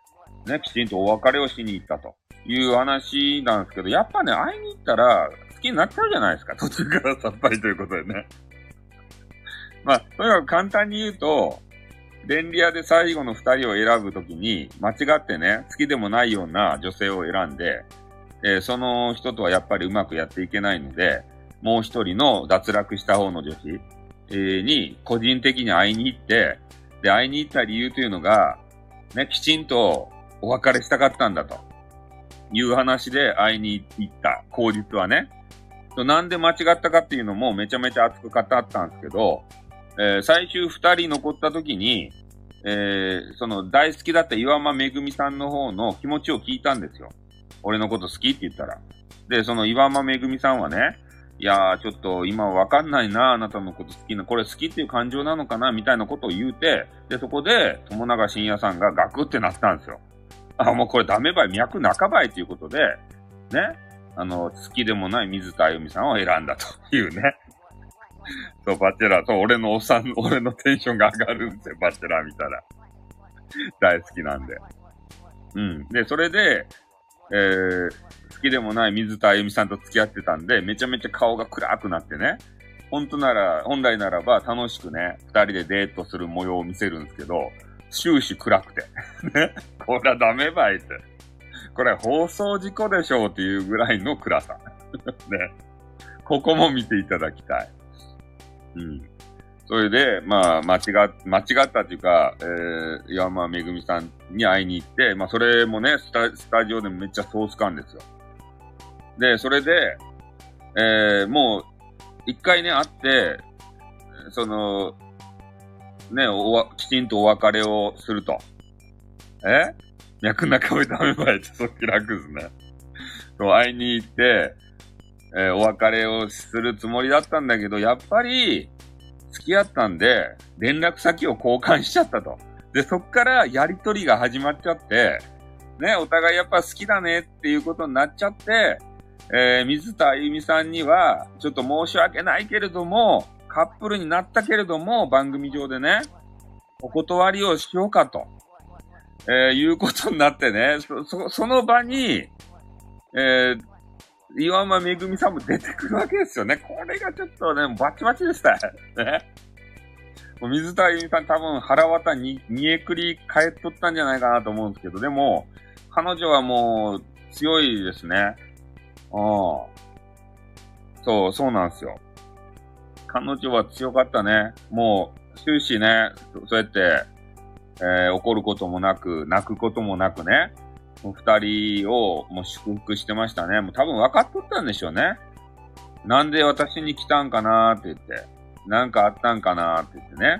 ね、きちんとお別れをしに行ったという話なんですけど、やっぱね、会いに行ったら好きになっちゃうじゃないですか。途中からさっぱりということでね。まあ、とにかく簡単に言うと、便利屋で最後の二人を選ぶときに、間違ってね、好きでもないような女性を選んで、えー、その人とはやっぱりうまくやっていけないので、もう一人の脱落した方の女子、えー、に個人的に会いに行って、で、会いに行った理由というのが、ね、きちんとお別れしたかったんだという話で会いに行った口実はね。なんで間違ったかっていうのもめちゃめちゃ熱く語ったんですけど、えー、最終二人残った時に、えー、その大好きだった岩間めぐみさんの方の気持ちを聞いたんですよ。俺のこと好きって言ったら。で、その岩間めぐみさんはね、いやー、ちょっと今わかんないな、あなたのこと好きな、これ好きっていう感情なのかな、みたいなことを言うて、で、そこで、友永信也さんがガクってなったんですよ。あ、もうこれダメばい、脈半ばいということで、ね、あの、好きでもない水田あゆみさんを選んだというね。そう、バチェラー、そう、俺のおっさん、俺のテンションが上がるんですよ、バチェラー見たら。大好きなんで。うん。で、それで、えー、好きでもない水田あゆみさんと付き合ってたんで、めちゃめちゃ顔が暗くなってね。本当なら、本来ならば楽しくね、二人でデートする模様を見せるんですけど、終始暗くて。ね。これはダメばいって。これ放送事故でしょうっていうぐらいの暗さ。ね。ここも見ていただきたい。うん。それで、まあ、間違、間違ったっていうか、えー、山めぐみさんに会いに行って、まあ、それもね、スタ、スタジオでめっちゃソース感ですよ。で、それで、えー、もう、一回ね、会って、その、ね、おわ、きちんとお別れをすると。え？脈中身ダメばいってそっち楽ですね。と、会いに行って、えー、お別れをするつもりだったんだけど、やっぱり、付き合ったんで、連絡先を交換しちゃったと。で、そっからやりとりが始まっちゃって、ね、お互いやっぱ好きだねっていうことになっちゃって、えー、水田あゆみさんには、ちょっと申し訳ないけれども、カップルになったけれども、番組上でね、お断りをしようかと、えー、いうことになってね、そ、そその場に、えー、岩間めぐみさんも出てくるわけですよね。これがちょっとね、バチバチでしたよ。ね。もう水田ゆみさん多分腹渡に、煮えくり帰っとったんじゃないかなと思うんですけど、でも、彼女はもう強いですね。うん。そう、そうなんですよ。彼女は強かったね。もう、終始ね、そうやって、えー、怒ることもなく、泣くこともなくね、二人をもう祝福してましたね。もう多分分かっとったんでしょうね。なんで私に来たんかなーって言って。なんかあったんかなーって言ってね。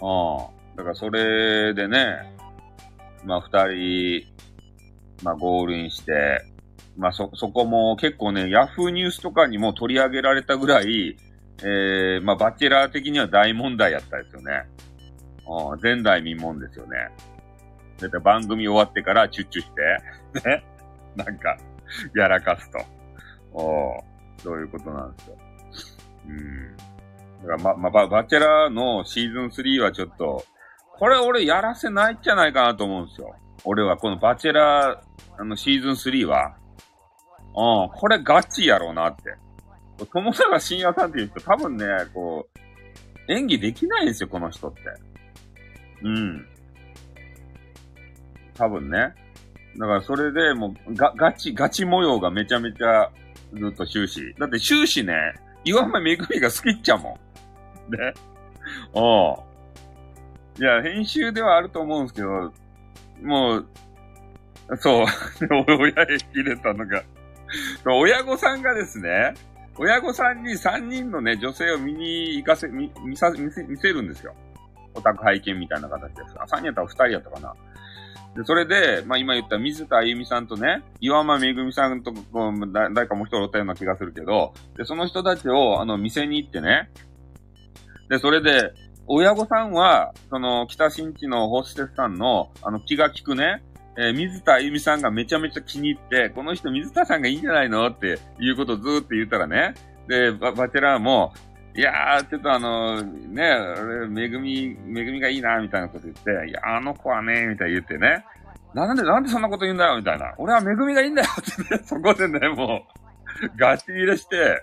うん。だからそれでね、まあ二人、まあゴールインして、まあそ、そこも結構ね、ヤフーニュースとかにも取り上げられたぐらい、えー、まあバチェラー的には大問題やったですよね。うん、前代未聞ですよね。だって番組終わってからチュッチュして、ね。なんか、やらかすと。おそういうことなんですよ。うん。だからま、まバチェラーのシーズン3はちょっと、これ俺やらせないんじゃないかなと思うんですよ。俺はこのバチェラー、あのシーズン3は、うん、これガチやろうなって。友永信也さんっていう人多分ね、こう、演技できないんですよ、この人って。うん。多分ね。だからそれでもうガガチ、ガチ模様がめちゃめちゃずっと終始。だって終始ね、岩間めぐみが好きっちゃもん。ね。おう。いや、編集ではあると思うんですけど、もう、そう、親へ入れたのが、親御さんがですね、親御さんに3人のね、女性を見に行かせ、見、見さ、見せ、見せるんですよ。オタク拝見みたいな形です。あ、3人やったら2人やったかな。で、それで、まあ今言った水田あゆみさんとね、岩間めぐみさんと、誰かもう一人おったような気がするけど、で、その人たちを、あの、店に行ってね、で、それで、親御さんは、その、北新地のホステスさんの、あの、気が利くね、えー、水田あゆみさんがめちゃめちゃ気に入って、この人水田さんがいいんじゃないのっていうことをずーっと言ったらね、で、ババチェラーも、いやー、ちょっとあの、ね、俺、めぐみ、めぐみがいいな、みたいなこと言って、いや、あの子はね、みたいな言ってね、なんで、なんでそんなこと言うんだよ、みたいな。俺はめぐみがいいんだよってね、そこでね、もう、ガチ入れして、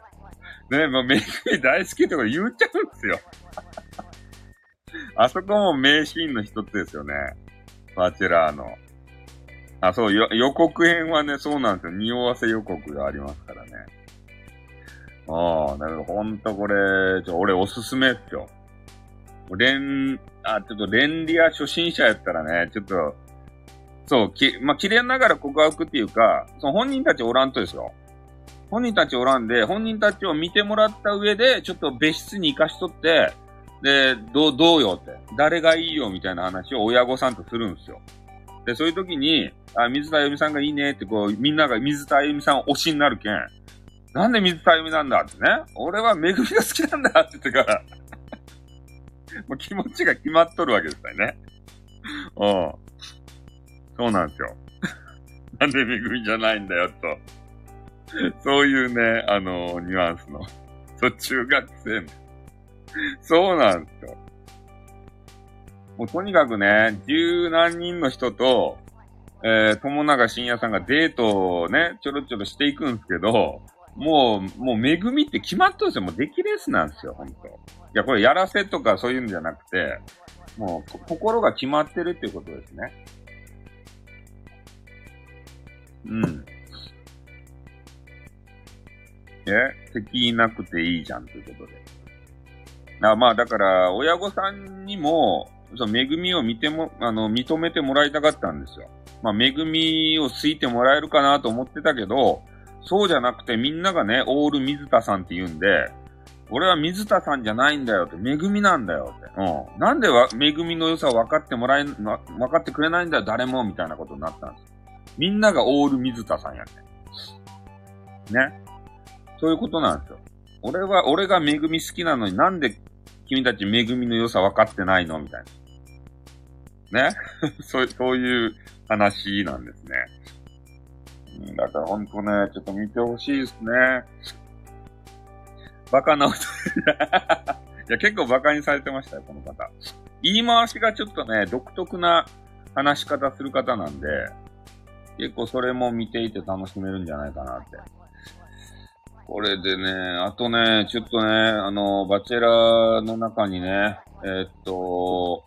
ね、もうめぐみ大好きってこと言っちゃうんですよ。あそこも名シーンの一つですよね。バチェラーの。あ、そう、予告編はね、そうなんですよ。匂わせ予告がありますからね。ああ、だけどほんとこれ、ちょ、俺おすすめっすよ。レン、あ、ちょっとレンリア初心者やったらね、ちょっと、そう、き、まあ、綺麗ながら告白っていうか、その本人たちおらんとですよ。本人たちおらんで、本人たちを見てもらった上で、ちょっと別室に行かしとって、で、どう、どうよって。誰がいいよみたいな話を親御さんとするんですよ。で、そういう時に、あ、水田あゆみさんがいいねってこう、みんなが水田あゆみさん推しになるけん。なんで水田あゆみなんだってね。俺はめぐみが好きなんだって言ってから もう気持ちが決まっとるわけですよね。うん。そうなんですよ。なんでめぐみじゃないんだよと。そういうね、あのニュアンスの。そう、中学生。そうなんですよ。もうとにかくね、十何人の人と、えー、友永深夜さんがデートをね、ちょろちょろしていくんですけど、もう、もう、恵みって決まっとるんですよ。もう、出来レースなんですよ、ほんと。いや、これ、やらせとかそういうんじゃなくて、もう、心が決まってるっていうことですね。うん。え？敵いなくていいじゃんということで。あまあ、だから、親御さんにも、その恵みを見ても、あの、認めてもらいたかったんですよ。まあ、恵みをついてもらえるかなと思ってたけど、そうじゃなくてみんながね、オール水田さんって言うんで、俺は水田さんじゃないんだよって、恵みなんだよって。うん。なんでわ、恵みの良さを分かってもらえ、分かってくれないんだよ、誰も、みたいなことになったんですよ。みんながオール水田さんやね。ね。そういうことなんですよ。俺は、俺が恵み好きなのになんで君たち恵みの良さ分かってないのみたいな。ね そう、そういう話なんですね。だからほんとね、ちょっと見てほしいですね。バカな人。いや、結構バカにされてましたよ、この方。言い回しがちょっとね、独特な話し方する方なんで、結構それも見ていて楽しめるんじゃないかなって。これでね、あとね、ちょっとね、あの、バチェラーの中にね、えー、っと、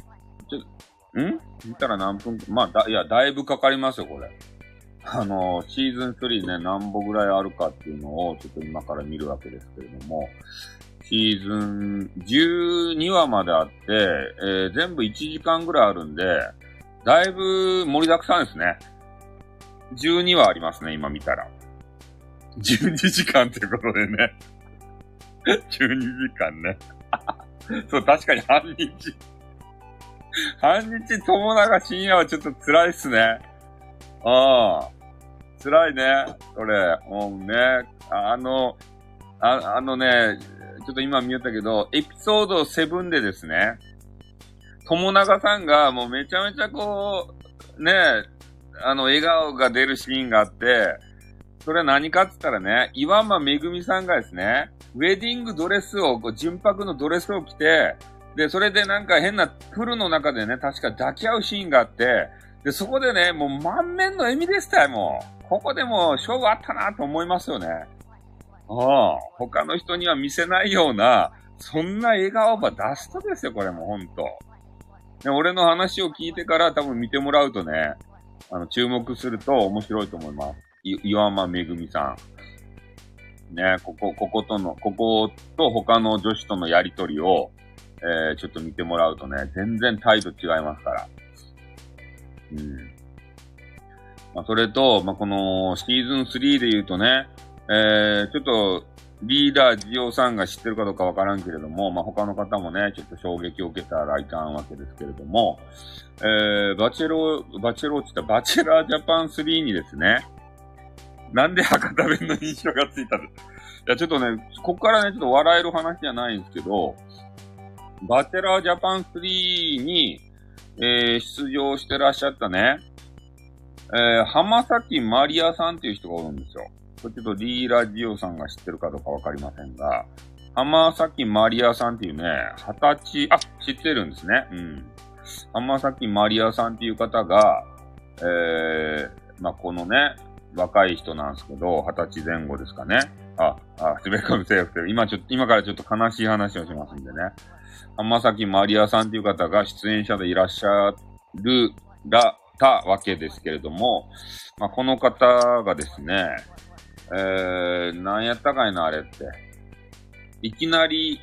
ちょ、ん？見たら何分？まあ、だ、いや、だいぶかかりますよ、これ。あの、シーズン3ね、何本ぐらいあるかっていうのを、ちょっと今から見るわけですけれども、シーズン12話まであって、えー、全部1時間ぐらいあるんで、だいぶ盛りだくさんですね。12話ありますね、今見たら。12時間ってことでね。12時間ね。そう、確かに半日。半日友永深夜はちょっと辛いっすね。ああ。辛いね。これ。もうね。あの、ああのね、ちょっと今見えたけど、エピソード7でですね、友永さんがもうめちゃめちゃこう、ね、あの、笑顔が出るシーンがあって、それは何かって言ったらね、岩間めぐみさんがですね、ウェディングドレスを、こう純白のドレスを着て、で、それでなんか変なプルの中でね、確か抱き合うシーンがあって、で、そこでね、もう満面の笑みでしたよ、もう。ここでも勝負あったなと思いますよね。ああ、他の人には見せないような、そんな笑顔ば出すとですよ、これもほんと。で、俺の話を聞いてから多分見てもらうとね、あの、注目すると面白いと思います。岩間めぐみさん。ね、ここ、こことの、ここと他の女子とのやりとりを、えー、ちょっと見てもらうとね、全然態度違いますから。うん。まあ、それと、まあ、このシーズン3で言うとね、えー、ちょっと、リーダージオさんが知ってるかどうかわからんけれども、まあ、他の方もね、ちょっと衝撃を受けたらいかんわけですけれども、えー、バチェロ、バチェローって言ったら、バチェラージャパン3にですね、なんで博多弁の印象がついたんいや、ちょっとね、こっからね、ちょっと笑える話じゃないんですけど、バチェラージャパン3に、えー、出場してらっしゃったね、えー、浜崎マリアさんっていう人がおるんですよ。これちょっとリーラジオさんが知ってるかどうかわかりませんが、浜崎マリアさんっていうね、二十歳、あ、知ってるんですね。うん。浜崎マリアさんっていう方が、えー、まあ、このね、若い人なんですけど、二十歳前後ですかね。あ、あ、すべかもセーフ今ちょっと、今からちょっと悲しい話をしますんでね。浜崎マリアさんっていう方が出演者でいらっしゃる、ら、たわけですけれども、まあ、この方がですね、えー、何やったかいな、あれって。いきなり、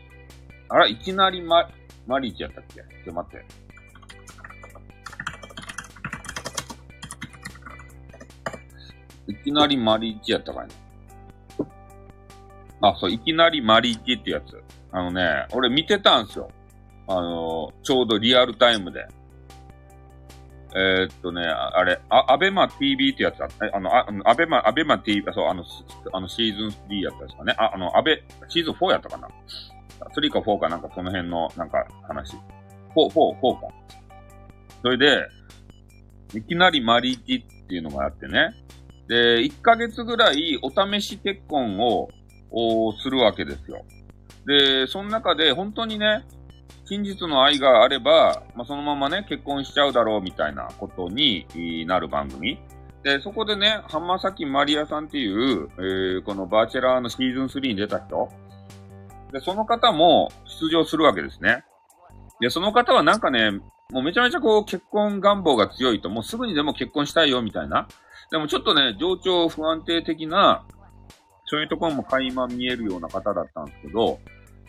あら、いきなりマ、マリーチやったっけ？ちょっと待って。いきなりマリーチやったかいな。あ、そう、いきなりマリーチってやつ。あのね、俺見てたんすよ。あの、ちょうどリアルタイムで。えー、っとね、あれ、あ、アベマ TV ってやつだった。あの、アベマ、アベマ TV、そう、あの、あのシーズン3やったんですかね。あ、あの、アベ、シーズン4やったかな。3か4かなんかその辺の、なんか話。4、4、4か。それで、いきなりマリーチっていうのがあってね。で、1ヶ月ぐらいお試し結婚を、をするわけですよ。で、その中で本当にね、真実の愛があれば、まあ、そのままね、結婚しちゃうだろうみたいなことになる番組。で、そこでね、浜崎マリアさんっていう、えー、このバーチェラーのシーズン3に出た人。で、その方も出場するわけですね。で、その方はなんかね、もうめちゃめちゃこう結婚願望が強いと、もうすぐにでも結婚したいよみたいな。でもちょっとね、情緒不安定的な、そういうところも垣間見えるような方だったんですけど、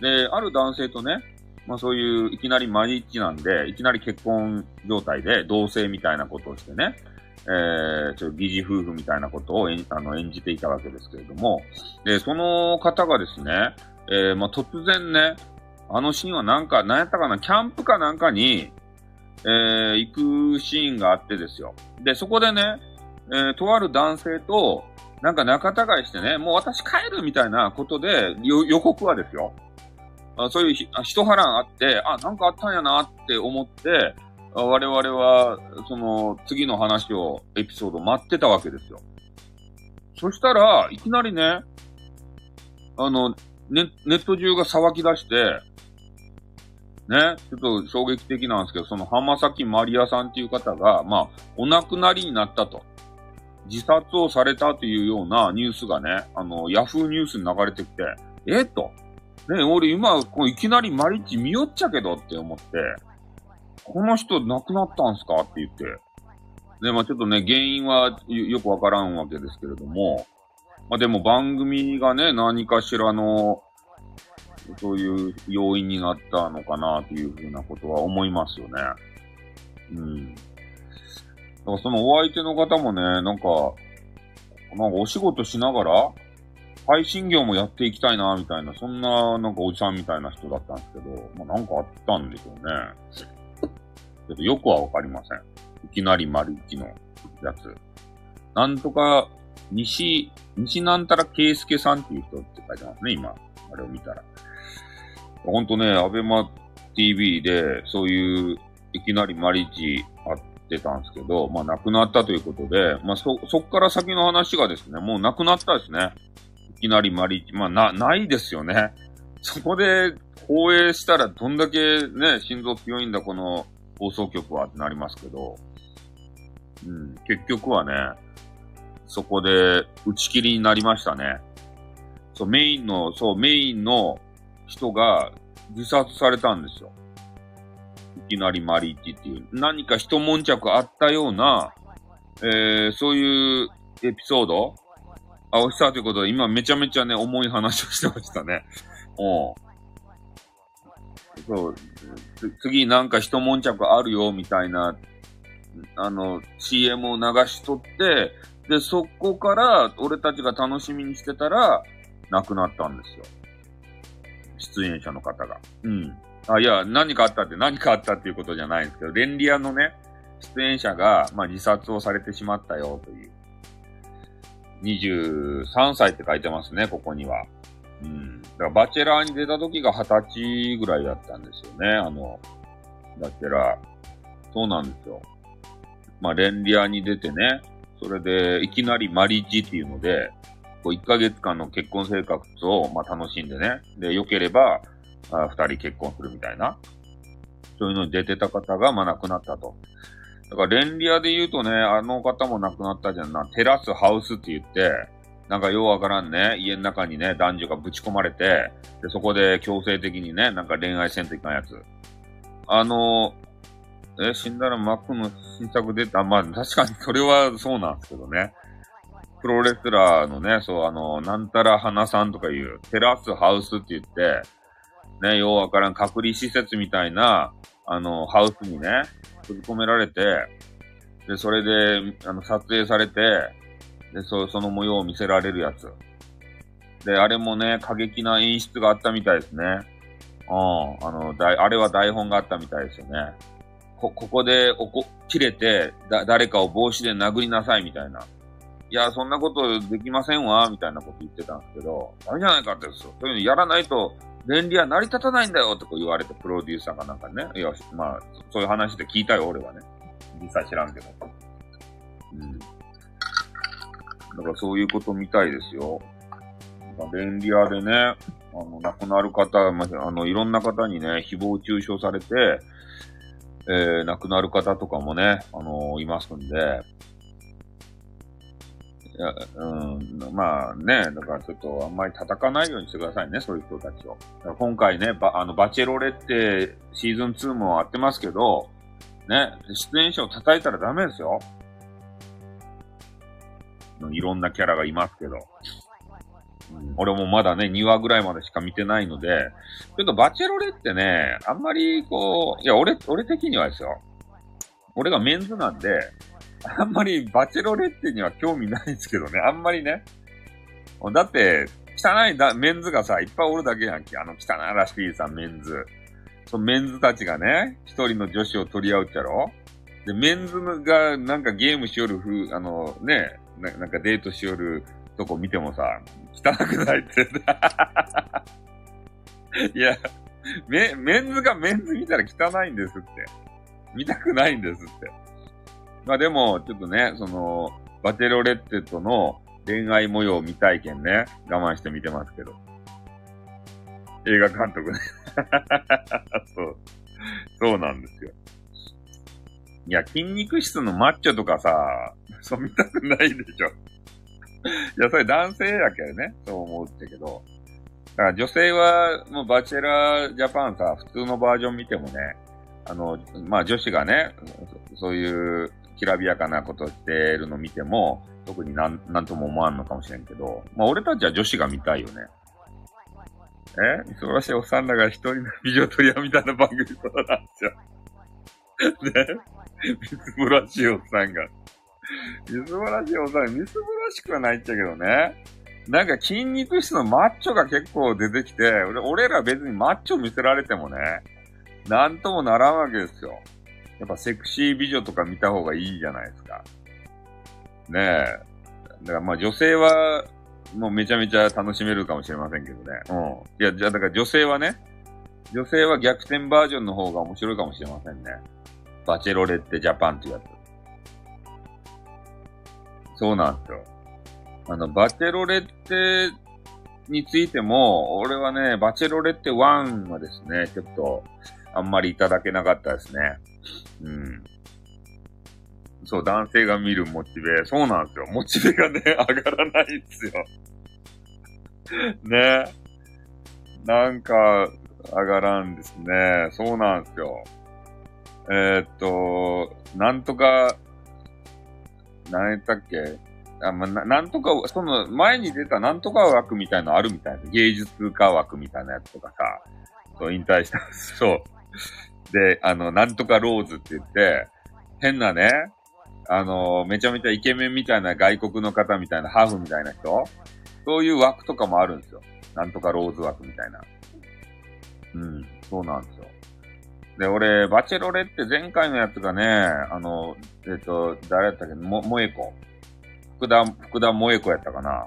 で、ある男性とね、まあそういういきなりマリッジなんで、いきなり結婚状態で同棲みたいなことをしてね、えー、ちょっと疑似夫婦みたいなことを演あの演じていたわけですけれども、で、その方がですね、えー、まあ突然ね、あのシーンはなんか、なんやったかな、キャンプかなんかに、えー、行くシーンがあってですよ。で、そこでね、えー、とある男性と、なんか仲違いしてね、もう私帰るみたいなことで、予告はですよ。あそういう一波乱あって、あ、なんかあったんやなって思って、我々は、その、次の話を、エピソード待ってたわけですよ。そしたら、いきなりね、あの、ネネット中が騒ぎ出して、ね、ちょっと衝撃的なんですけど、その浜崎マリアさんっていう方が、まあ、お亡くなりになったと。自殺をされたというようなニュースがね、あの、ヤフーニュースに流れてきて、えっと、ね、俺今、こういきなりマリッチ見よっちゃけどって思って、この人亡くなったんすか？って言って。で、まあちょっとね、原因はよくわからんわけですけれども、まあでも番組がね、何かしらの、そういう要因になったのかなというふうなことは思いますよね。うん。だからそのお相手の方もね、なんか、なんかお仕事しながら、配信業もやっていきたいな、みたいな、そんな、なんかおじさんみたいな人だったんですけど、まあなんかあったんでしょうね。ちょっとよくはわかりません。いきなり丸一のやつ。なんとか、西、西なんたら圭介さんっていう人って書いてますね、今。あれを見たら。ほんとね、アベマ TV で、そういう、いきなりマリチあってたんですけど、まあ亡くなったということで、まあそ、そっから先の話がですね、もう亡くなったですね。きなりマリまあ、な、ないですよね。そこで放映したらどんだけね、心臓強いんだ、この放送局はってなりますけど、うん、結局はね、そこで打ち切りになりましたね。そう、メインの、そう、メインの人が自殺されたんですよ。いきなりマリッチっていう。何か一悶着あったような、えー、そういうエピソードあ、おしたということで、今めちゃめちゃね、重い話をしてましたね。うん。そう、次なんか一悶着あるよ、みたいな、あの、CM を流しとって、で、そこから、俺たちが楽しみにしてたら、亡くなったんですよ。出演者の方が。うん。あ、いや、何かあったって何かあったっていうことじゃないんですけど、レンリアのね、出演者が、まあ、自殺をされてしまったよという。23歳って書いてますね、ここには。うん。だから、バチェラーに出た時が20歳ぐらいだったんですよね、あの、バチェラー。そうなんですよ。まあ、レンリアに出てね、それで、いきなりマリッジっていうので、こう、1ヶ月間の結婚生活を、まあ、楽しんでね。で、良ければ、あ2人結婚するみたいな。そういうのに出てた方が、まあ、亡くなったと。だから、レンリアで言うとね、あの方も亡くなったじゃんな。テラスハウスって言って、なんかようわからんね、家の中にね、男女がぶち込まれて、で、そこで強制的にね、なんか恋愛せんといかんやつ。あの、え、死んだらマックの新作出た？まあ、確かにそれはそうなんですけどね。プロレスラーのね、そう、あの、なんたら花さんとかいう、テラスハウスって言って、ね、ようわからん隔離施設みたいな、あの、ハウスにね、閉じ込められて、で、それで、あの、撮影されて、で、そ、その模様を見せられるやつ。で、あれもね、過激な演出があったみたいですね。うん。あの、だいあれは台本があったみたいですよね。こ、ここで、おこ、切れて、だ、誰かを帽子で殴りなさいみたいな。いや、そんなことできませんわ、みたいなこと言ってたんですけど、ダメじゃないかってですよ。そういうのやらないと、便利は成り立たないんだよってこう言われて、プロデューサーがなんかね。いや、まあ、そういう話で聞いたよ、俺はね。実際知らんけど。うん。だからそういうことみたいですよ。便利屋でね、あの、亡くなる方、まあの、いろんな方にね、誹謗中傷されて、えー、亡くなる方とかもね、あのー、いますんで、いや、うん、まあね、だからちょっとあんまり叩かないようにしてくださいね、そういう人たちを。今回ね、バあのバチェロレってシーズン2もあってますけど、ね、出演者を叩いたらダメですよ。いろんなキャラがいますけど。うん、俺もまだね、2話ぐらいまでしか見てないので、ちょっとバチェロレってね、あんまりこう、いや、俺、俺的にはですよ。俺がメンズなんで、あんまりバチェロレッテには興味ないんですけどね。あんまりね。だって、汚いだメンズがさ、いっぱいおるだけやんけ。あの汚いらしいさ、メンズ。そのメンズたちがね、一人の女子を取り合うっちゃろで、メンズがなんかゲームしよる風、あのね、なんかデートしよるとこ見てもさ、汚くないって。いや、メ、メンズがメンズ見たら汚いんですって。見たくないんですって。まあでも、ちょっとね、その、バチェロレッテとの恋愛模様を見たいけんね、我慢して見てますけど。映画監督ね。そう。そうなんですよ。いや、筋肉質のマッチョとかさ、そう見たくないでしょ。いや、それ男性やけどね、そう思うってけど。だから女性は、もうバチェラージャパンさ、普通のバージョン見てもね、あの、まあ女子がね、そういうきらびやかなことしてるの見ても、特になん、なんとも思わんのかもしれんけど、まあ俺たちは女子が見たいよね。え？忙しいおっさんだから一人の美女取り合みたいな番組そうなんですよ。ね？みすぼらしいおっさんが。みすぼらしいおっさん、みすぼらしくはないっちゃけどね。なんか筋肉質のマッチョが結構出てきて、俺俺ら別にマッチョ見せられてもね、なんともならんわけですよ。やっぱセクシー美女とか見た方がいいじゃないですか。ねえ。だからまあ女性は、もうめちゃめちゃ楽しめるかもしれませんけどね。うん。いや、じゃあだから女性はね、女性は逆転バージョンの方が面白いかもしれませんね。バチェロレッテジャパンっていうやつ。そうなんですよ。あの、バチェロレッテについても、俺はね、バチェロレッテ1はですね、ちょっと、あんまりいただけなかったですね。うん。そう、男性が見るモチベ、そうなんですよ。モチベがね、上がらないんですよ。ね。なんか、上がらんですね。そうなんですよ。えー、っと、なんとか、何やったっけ？あ、まな、なんとか、その前に出たなんとか枠みたいのあるみたいな。芸術家枠みたいなやつとかさ、そう引退した。そう。で、あの、なんとかローズって言って、変なね、あの、めちゃめちゃイケメンみたいな外国の方みたいな、ハーフみたいな人？そういう枠とかもあるんですよ。なんとかローズ枠みたいな。うん、そうなんですよ。で、俺、バチェロレって前回のやつがね、あの、えっ、と、誰やったっけ？も、萌子。福田、福田萌子やったかな。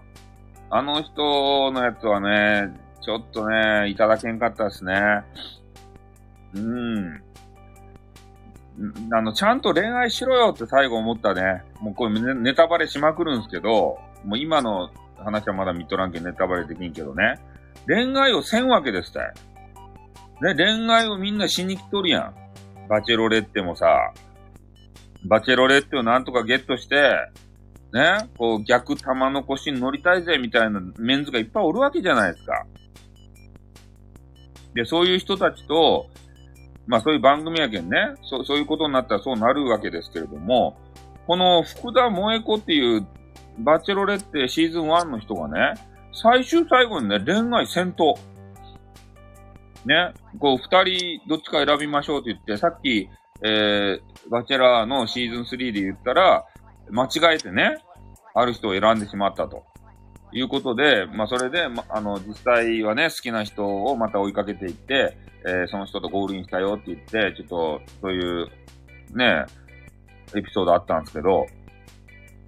あの人のやつはね、ちょっとね、いただけんかったですね。うん。あの、ちゃんと恋愛しろよって最後思ったね。もうこれネタバレしまくるんですけど、もう今の話はまだ見とらんけんネタバレできんけどね。恋愛をせんわけですって。ね、恋愛をみんなしに来とるやん。バチェロレッテもさ、バチェロレッテをなんとかゲットして、ね、こう逆玉の腰に乗りたいぜみたいなメンズがいっぱいおるわけじゃないですか。で、そういう人たちと、まあそういう番組やけんね、そうそういうことになったらそうなるわけですけれども、この福田萌子っていうバチェロレッテシーズン1の人がね、最終最後にね、恋愛戦闘。ね、こう、二人、どっちか選びましょうって言って、さっき、えー、バチェラーのシーズン3で言ったら、間違えてね、ある人を選んでしまったと。いうことで、まあ、それで、ま、あの、実際はね、好きな人をまた追いかけていって、えー、その人とゴールインしたよって言って、ちょっと、そういう、ね、エピソードあったんですけど、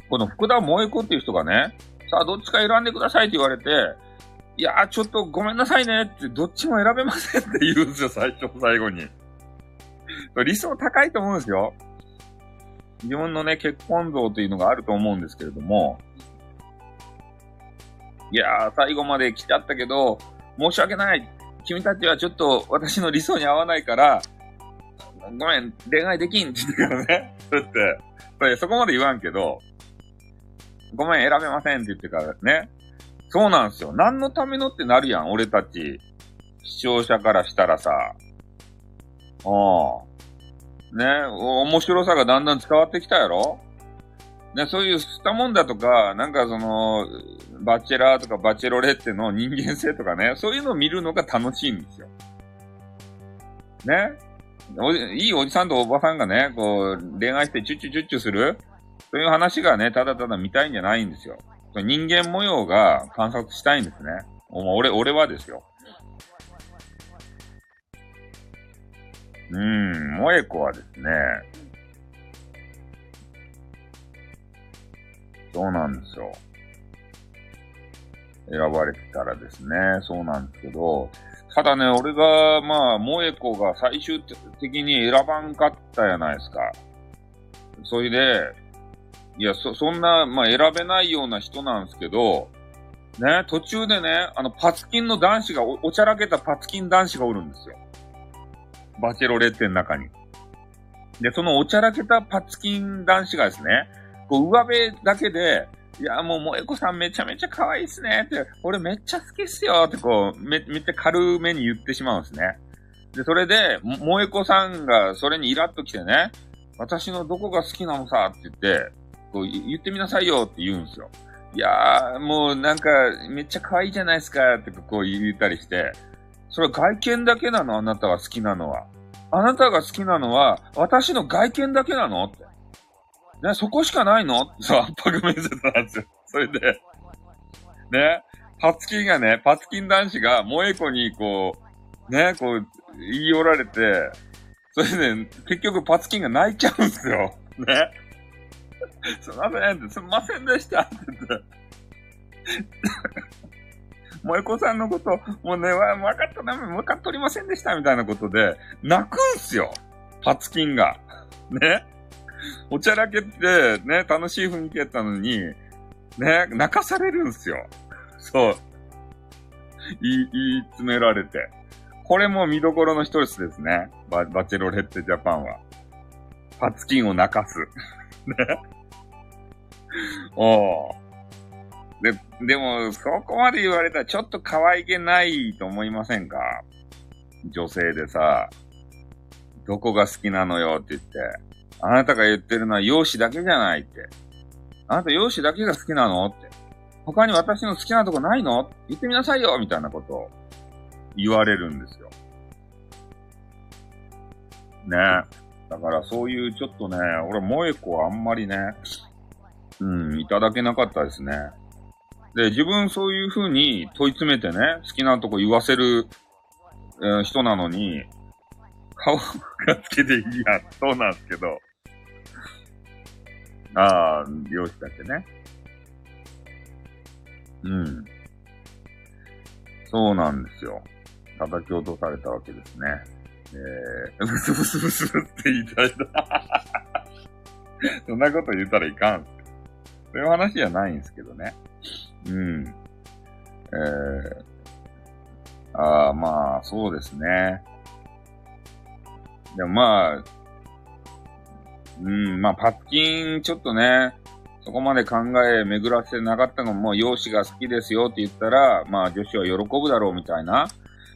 この福田萌子っていう人がね、さあ、どっちか選んでくださいって言われて、いやー、ちょっとごめんなさいねって、どっちも選べませんって言うんですよ、最初、最後に。理想高いと思うんですよ。自分のね、結婚像というのがあると思うんですけれども、いやー、最後まで来ちゃったけど、申し訳ない。君たちはちょっと私の理想に合わないから、ごめん、恋愛できんって言ってからね。だって、そこまで言わんけど、ごめん、選べませんって言ってからね。そうなんですよ。何のためのってなるやん、俺たち。視聴者からしたらさ。うん。ね、面白さがだんだん伝わってきたやろ？ね、そういうスタもんだとか、なんかその、バチェラーとかバチェロレッテの人間性とかね、そういうのを見るのが楽しいんですよ。ねおいいおじさんとおばさんがね、こう、恋愛してチュッチュチュッチュするそういう話がね、ただただ見たいんじゃないんですよ。人間模様が観察したいんですね。俺、俺はですよ。うーん、萌子はですね、そうなんですよ。選ばれてたらですね、そうなんですけど、ただね、俺が、まあ、萌子が最終的に選ばんかったやないですか。それで、いや、そ、そんな、まあ、選べないような人なんですけど、ね、途中でね、あの、パツキンの男子がお、おちゃらけたパツキン男子がおるんですよ。バチェロレッテの中に。で、そのおちゃらけたパツキン男子がですね、こう、上辺だけで、いや、もう、萌子さんめちゃめちゃ可愛いっすねって、俺めっちゃ好きっすよってこう、め、めっちゃ軽めに言ってしまうんですね。で、それで、萌子さんがそれにイラッと来てね、私のどこが好きなのさって言って、こう言ってみなさいよって言うんですよ。いやー、もうなんか、めっちゃ可愛いじゃないですかってこう言ったりして、それ外見だけなの？あなたが好きなのは。あなたが好きなのは、私の外見だけなの？って。ね、そこしかないの？そう、圧迫面接なんですよ。それで、ね、パツキンがね、パツキン男子が萌え子にこう、ね、こう、言い寄られて、それで、ね、結局パツキンが泣いちゃうんですよ。ね。すいませんって、すみませんでしたって言って。萌子さんのこと、もうね、わ分かったな、分かっておりませんでしたみたいなことで、泣くんすよ。パツキンが。ね。おちゃらけって、ね、楽しい雰囲気やったのに、ね、泣かされるんすよ。そう。言い、言い詰められて。これも見どころの一つですね。ババチェロレッテジャパンは。パツキンを泣かす。ね。おで、でも、そこまで言われたらちょっと可愛げないと思いませんか？女性でさ、どこが好きなのよって言って、あなたが言ってるのは容姿だけじゃないって。あなた容姿だけが好きなのって。他に私の好きなとこないの？言ってみなさいよみたいなことを言われるんですよ。ねだからそういうちょっとね、俺、萌え子はあんまりね、うん、いただけなかったですね。で、自分そういう風に問い詰めてね、好きなとこ言わせる、えー、人なのに、顔がつけていいや、そうなんですけど。ああ、容姿だってね。うん。そうなんですよ。叩き落とされたわけですね。えー、ブスブスブスって言いたいな。そんなこと言ったらいかん。そういう話じゃないんですけどね。うん。えー、ああ、まあ、そうですね。でもまあ、うん、まあ、パッキン、ちょっとね、そこまで考え巡らせてなかったのも、容姿が好きですよって言ったら、まあ、女子は喜ぶだろうみたいな、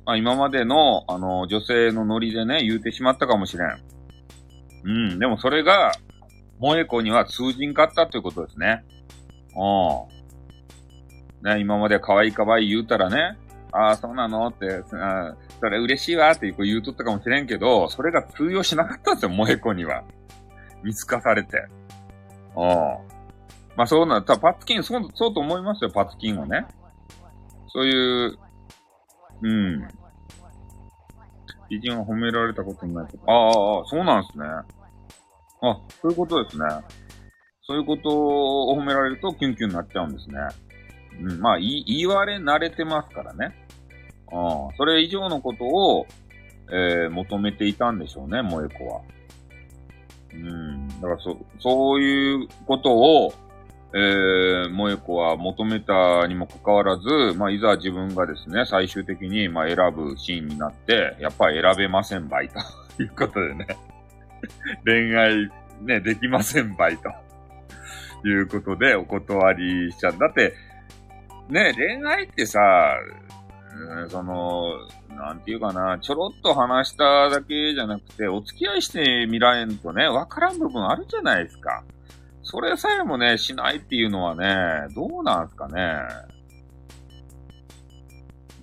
まあ、今までの、あの、女性のノリでね、言うてしまったかもしれん。うん、でもそれが、萌え子には通じんかったということですね。うん。ね、今まで可愛い可愛い言うたらね、ああ、そうなのって、あそれ嬉しいわって言うとったかもしれんけど、それが通用しなかったんですよ、萌え子には。見透かされて。うん。まあそうな、たパツキン、そう、そうと思いますよ、パツキンはね。そういう、うん。美人は褒められたことないとか。ああ、そうなんですね。あ、そういうことですね。そういうことを褒められるとキュンキュンになっちゃうんですね。うん、まあ、言言われ慣れてますからね。ああ、それ以上のことを、えー、求めていたんでしょうね、萌子は。うん。だからそ、そういうことを、えー、萌子は求めたにもかかわらず、まあ、いざ自分がですね、最終的に、まあ、選ぶシーンになって、やっぱり選べませんばいと いうことでね恋愛、ね、できませんばいということでお断りしちゃう。だって、ね、恋愛ってさ、うん、その、なんていうかな、ちょろっと話しただけじゃなくて、お付き合いしてみられんとね、わからん部分あるじゃないですか。それさえもね、しないっていうのはね、どうなんすかね。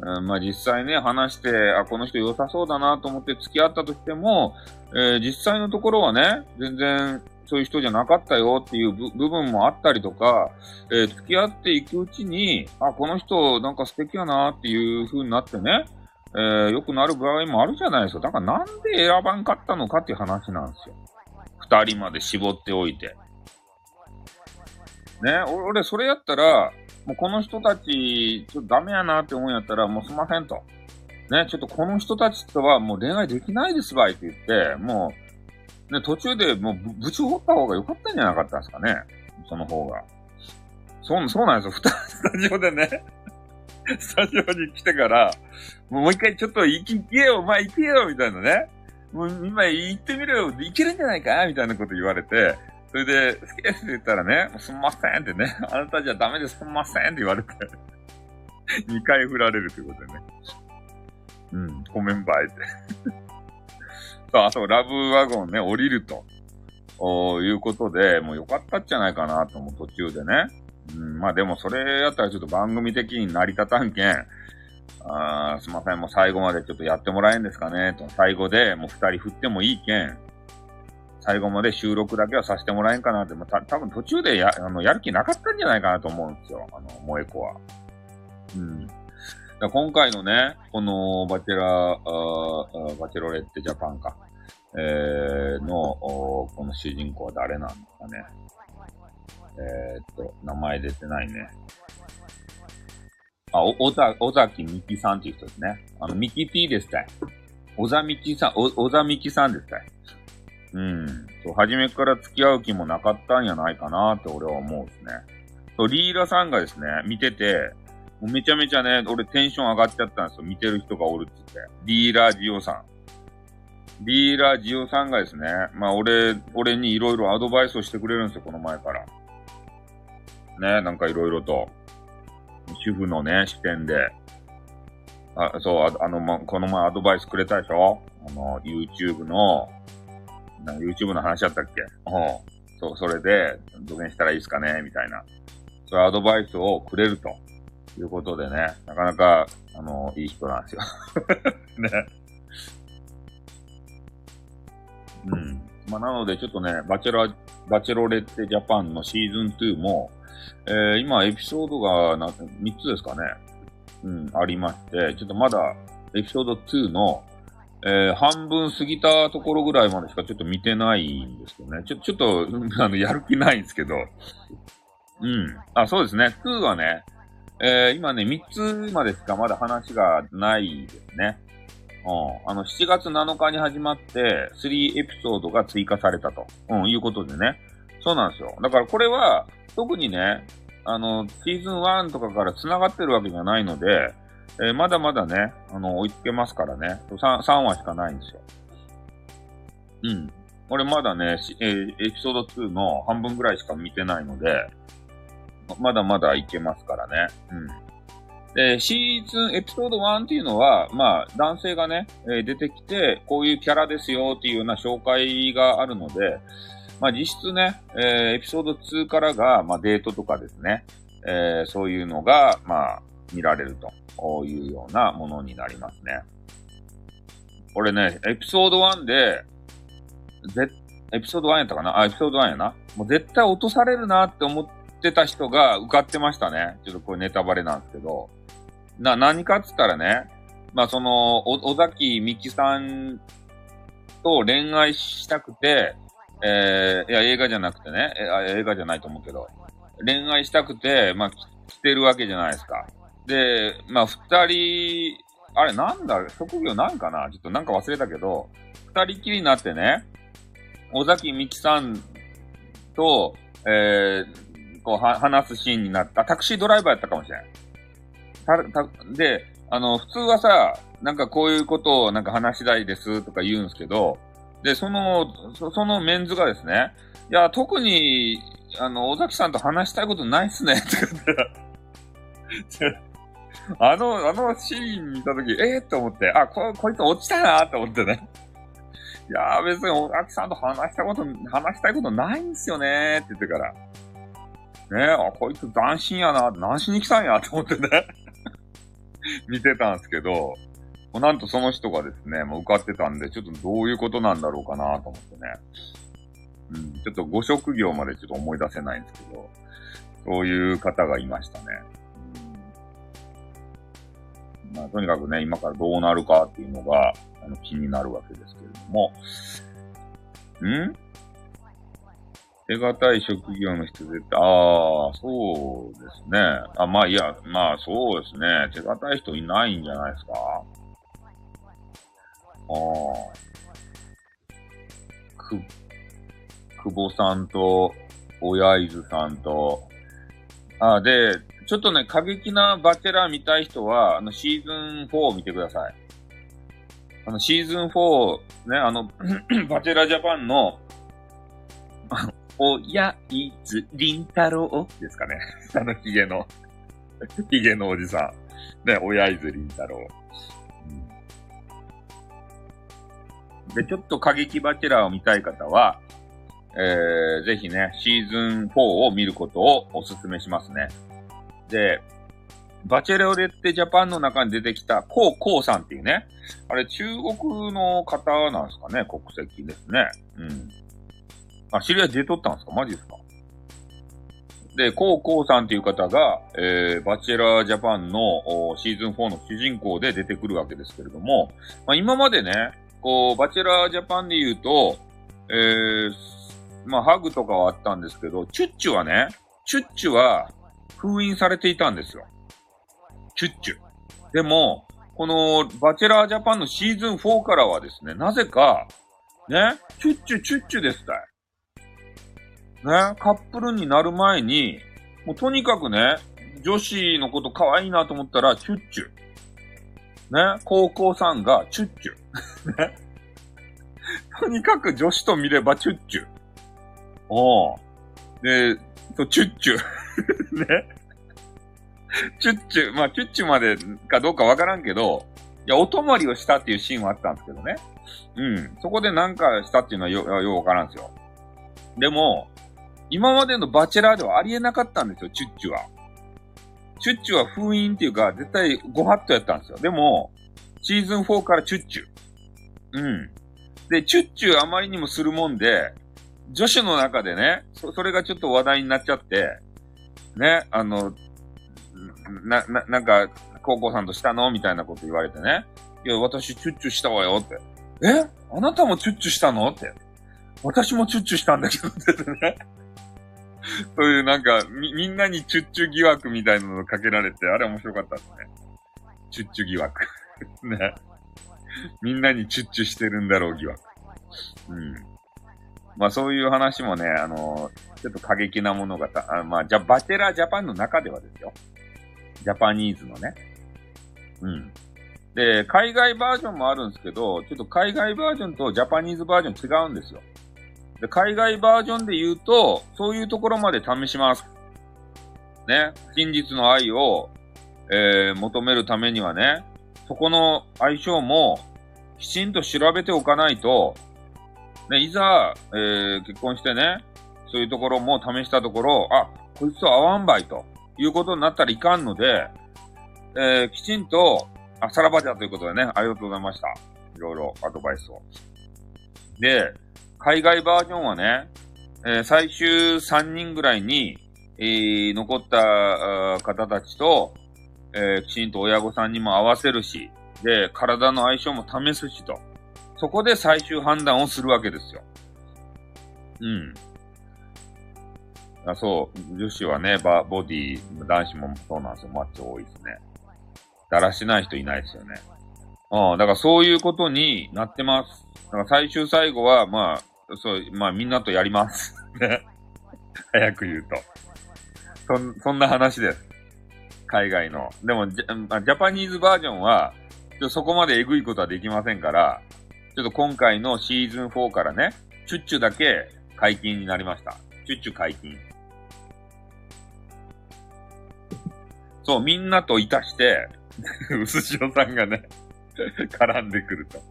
うん、まあ実際ね、話して、あ、この人良さそうだなと思って付き合ったとしても、えー、実際のところはね、全然そういう人じゃなかったよっていう部分もあったりとか、えー、付き合っていくうちに、あ、この人なんか素敵やなっていう風になってね、えー、良くなる場合もあるじゃないですか。だからなんで選ばんかったのかっていう話なんですよ。二人まで絞っておいて。ね、俺、それやったら、もうこの人たち、ちょっとダメやなって思うんやったら、もうすんませんと。ね、ちょっとこの人たちとはもう恋愛できないですばいって言って、もう、ね、途中でもうぶち掘った方が良かったんじゃなかったんですかね。その方が。そう、そうなんですよ。スタジオでね、スタジオに来てから、もう一回ちょっと行き、行けよ、お前行けよ、みたいなね。もう今行ってみろよ、行けるんじゃないかみたいなこと言われて、それで、好きですって言ったらね、すんませんってね、あなたじゃダメです、すんませんって言われて、2回振られるということでね。うん、ごめんばいって。そう、あと、ラブワゴンね、降りると。おいうことで、もうよかったんじゃないかなと思う途中でね。うん、まあでもそれやったらちょっと番組的に成り立たんけん。あすいません、もう最後までちょっとやってもらえんですかねと。最後でもう二人振ってもいいけん。最後まで収録だけはさせてもらえんかなって、もうた多分途中でやあのやる気なかったんじゃないかなと思うんですよ。あの、萌え子は。うん。今回のね、このバチェラー、バチェロレッテジャパンか、えー、の、この主人公は誰なんですかね。えー、っと、名前出てないね。あ、お、おざ、尾崎みきさんっていう人ですね。あの、ミキティですかい。小ざみきさん、お、小ざみきさんですかい。うん。そう、初めから付き合う気もなかったんやないかなって俺は思うですね。そう、リーラさんがですね、見てて、めちゃめちゃね、俺テンション上がっちゃったんですよ。見てる人がおるって言って。リーラージオさん。リーラージオさんがですね、まあ俺、俺にいろいろアドバイスをしてくれるんですよ、この前から。ね、なんかいろいろと。主婦のね、視点で。あ、そう、あの、ま、この前アドバイスくれたでしょ？あの、YouTube の、な YouTube の話だったっけ？うん。そう、それで、どげんしたらいいですかね？みたいな。そういうアドバイスをくれると。いうことでね、なかなか、あの、いい人なんですよ。ね。うん。まあ、なので、ちょっとね、バチェラバチェロレッテジャパンのシーズン2も、えー、今エピソードがな3つですかね。うん、ありまして、ちょっとまだエピソード2の、えー、半分過ぎたところぐらいまでしかちょっと見てないんですよね。ちょ、ちょっと、あの、やる気ないんですけど。うん。あ、そうですね。2はね、えー、今ね、3つまでしかまだ話がないですね。うん。あの、7月7日に始まって、3エピソードが追加されたと、うん、いうことでね。そうなんですよ。だからこれは、特にね、あの、シーズン1とかから繋がってるわけじゃないので、えー、まだまだね、あの、追いつけますからね。3, 3話しかないんですよ。うん。俺まだね、えー、エピソード2の半分ぐらいしか見てないので、まだまだいけますからね。うん。で、シーズン、エピソード1っていうのは、まあ、男性がね、え、出てきて、こういうキャラですよっていうような紹介があるので、まあ実質ね、えー、エピソード2からが、まあデートとかですね、えー、そういうのが、まあ、見られるというようなものになりますね。これね、エピソード1で、エピソード1やったかな？あ、エピソード1やな。もう絶対落とされるなって思っってた人が受かってましたね。ちょっとこれネタバレなんですけど。な、何かっつったらね、まあその、お、尾崎美紀さんと恋愛したくて、えー、いや、映画じゃなくてね、え映画じゃないと思うけど、恋愛したくて、まあ、来てるわけじゃないですか。で、まあ、二人、あれなんだ、職業なんかな？ちょっとなんか忘れたけど、二人きりになってね、尾崎美紀さんと、えー、こう、は、話すシーンになった、タクシードライバーやったかもしれん。た、た、で、あの、普通はさ、なんかこういうことをなんか話したいですとか言うんですけど、で、その、そそのメンズがですね、いや、特に、あの、尾崎さんと話したいことないっすね、って言ったら あの、あのシーン見たとき、ええー、って思って、あ、こ、こいつ落ちたなって思ってね。いやー別に尾崎さんと話したこと、話したいことないんすよねって言ってから。ねえ、あ、こいつ斬新やな、何しに来たんやって思ってね。見てたんですけど、なんとその人がですね、もう受かってたんで、ちょっとどういうことなんだろうかなと思ってね。うん、ちょっとご職業までちょっと思い出せないんですけど、そういう方がいましたね。うん、まあ、とにかくね、今からどうなるかっていうのが、あの、気になるわけですけれども、ん？手堅い職業の人絶対、ああ、そうですね。あ、まあいや、まあそうですね。手堅い人いないんじゃないですかああ。く、久保さんと、親伊豆さんと、あで、ちょっとね、過激なバチェラー見たい人は、あの、シーズン4を見てください。あの、シーズン4、ね、あの、バチェラージャパンの、親伊豆凛太郎ですかね。あの、ヒゲの、ヒゲのおじさん。ね、親伊豆凛太郎。で、ちょっと過激バチェラーを見たい方は、えー、ぜひね、シーズン4を見ることをお勧めしますね。で、バチェロレッテジャパンの中に出てきた、コウコウさんっていうね、あれ中国の方なんですかね、国籍ですね。うん。あ、知り合い出とったんですか？マジですか？で、コウコウさんっていう方が、えー、バチェラージャパンのシーズン4の主人公で出てくるわけですけれども、まあ、今までね、こう、バチェラージャパンで言うと、えー、まあ、ハグとかはあったんですけど、チュッチュはね、チュッチュは封印されていたんですよ。チュッチュ。でも、このバチェラージャパンのシーズン4からはですね、なぜか、ね、チュッチュチュッチュですたい。ね、カップルになる前に、もうとにかくね、女子のこと可愛いなと思ったら、チュッチュ。ね、高校さんがチュッチュ。ね。とにかく女子と見ればチュッチュ。おで、チュッチュ。ね。チュッチュ、まあ、チュッチュまでかどうかわからんけど、いや、お泊まりをしたっていうシーンはあったんですけどね。うん。そこでなんかしたっていうのはよ、ようわからんすよ。でも、今までのバチェラーではありえなかったんですよ、チュッチュは。チュッチュは封印っていうか、絶対ご法度やったんですよ。でも、シーズン4からチュッチュ。うん。で、チュッチュあまりにもするもんで、女子の中でね、そ、それがちょっと話題になっちゃって、ね、あの、な、な、なんか、高校さんとしたのみたいなこと言われてね。いや、私チュッチュしたわよって。え？あなたもチュッチュしたの？って。私もチュッチュしたんだけどってね。そういうなんか、み、みんなにチュッチュ疑惑みたいなのをかけられて、あれ面白かったですね。チュッチュ疑惑。ね。みんなにチュッチュしてるんだろう疑惑。うん。まあそういう話もね、あのちょっと過激なものがた、あまあ、じゃ、バチェラジャパンの中ではですよ。ジャパニーズのね。うん。で、海外バージョンもあるんですけど、ちょっと海外バージョンとジャパニーズバージョン違うんですよ。で、海外バージョンで言うと、そういうところまで試します。ね。真実の愛を、えー、求めるためにはね、そこの相性もきちんと調べておかないと、ね、いざ、えー、結婚してね、そういうところも試したところ、あ、こいつと合わんばいということになったらいかんので、えー、きちんと、あ、さらばじゃということでね、ありがとうございました。いろいろアドバイスを。で、海外バージョンはね、えー、最終3人ぐらいに、えー、残った方たちと、えー、きちんと親御さんにも合わせるし、で、体の相性も試すしと。そこで最終判断をするわけですよ。うん。あそう、女子はね、バボディ、男子もそうなんですよ。マッチョ多いですね。だらしない人いないですよね。うん、だからそういうことになってます。だから最終最後は、まあ、そう、まあみんなとやります。ね。早く言うと。そ、そんな話です。海外の。でもジャ、ジャパニーズバージョンは、ちょそこまでエグいことはできませんから、ちょっと今回のシーズン4からね、チュッチュだけ解禁になりました。チュッチュ解禁。そう、みんなといたして、うすしおさんがね絡んでくると。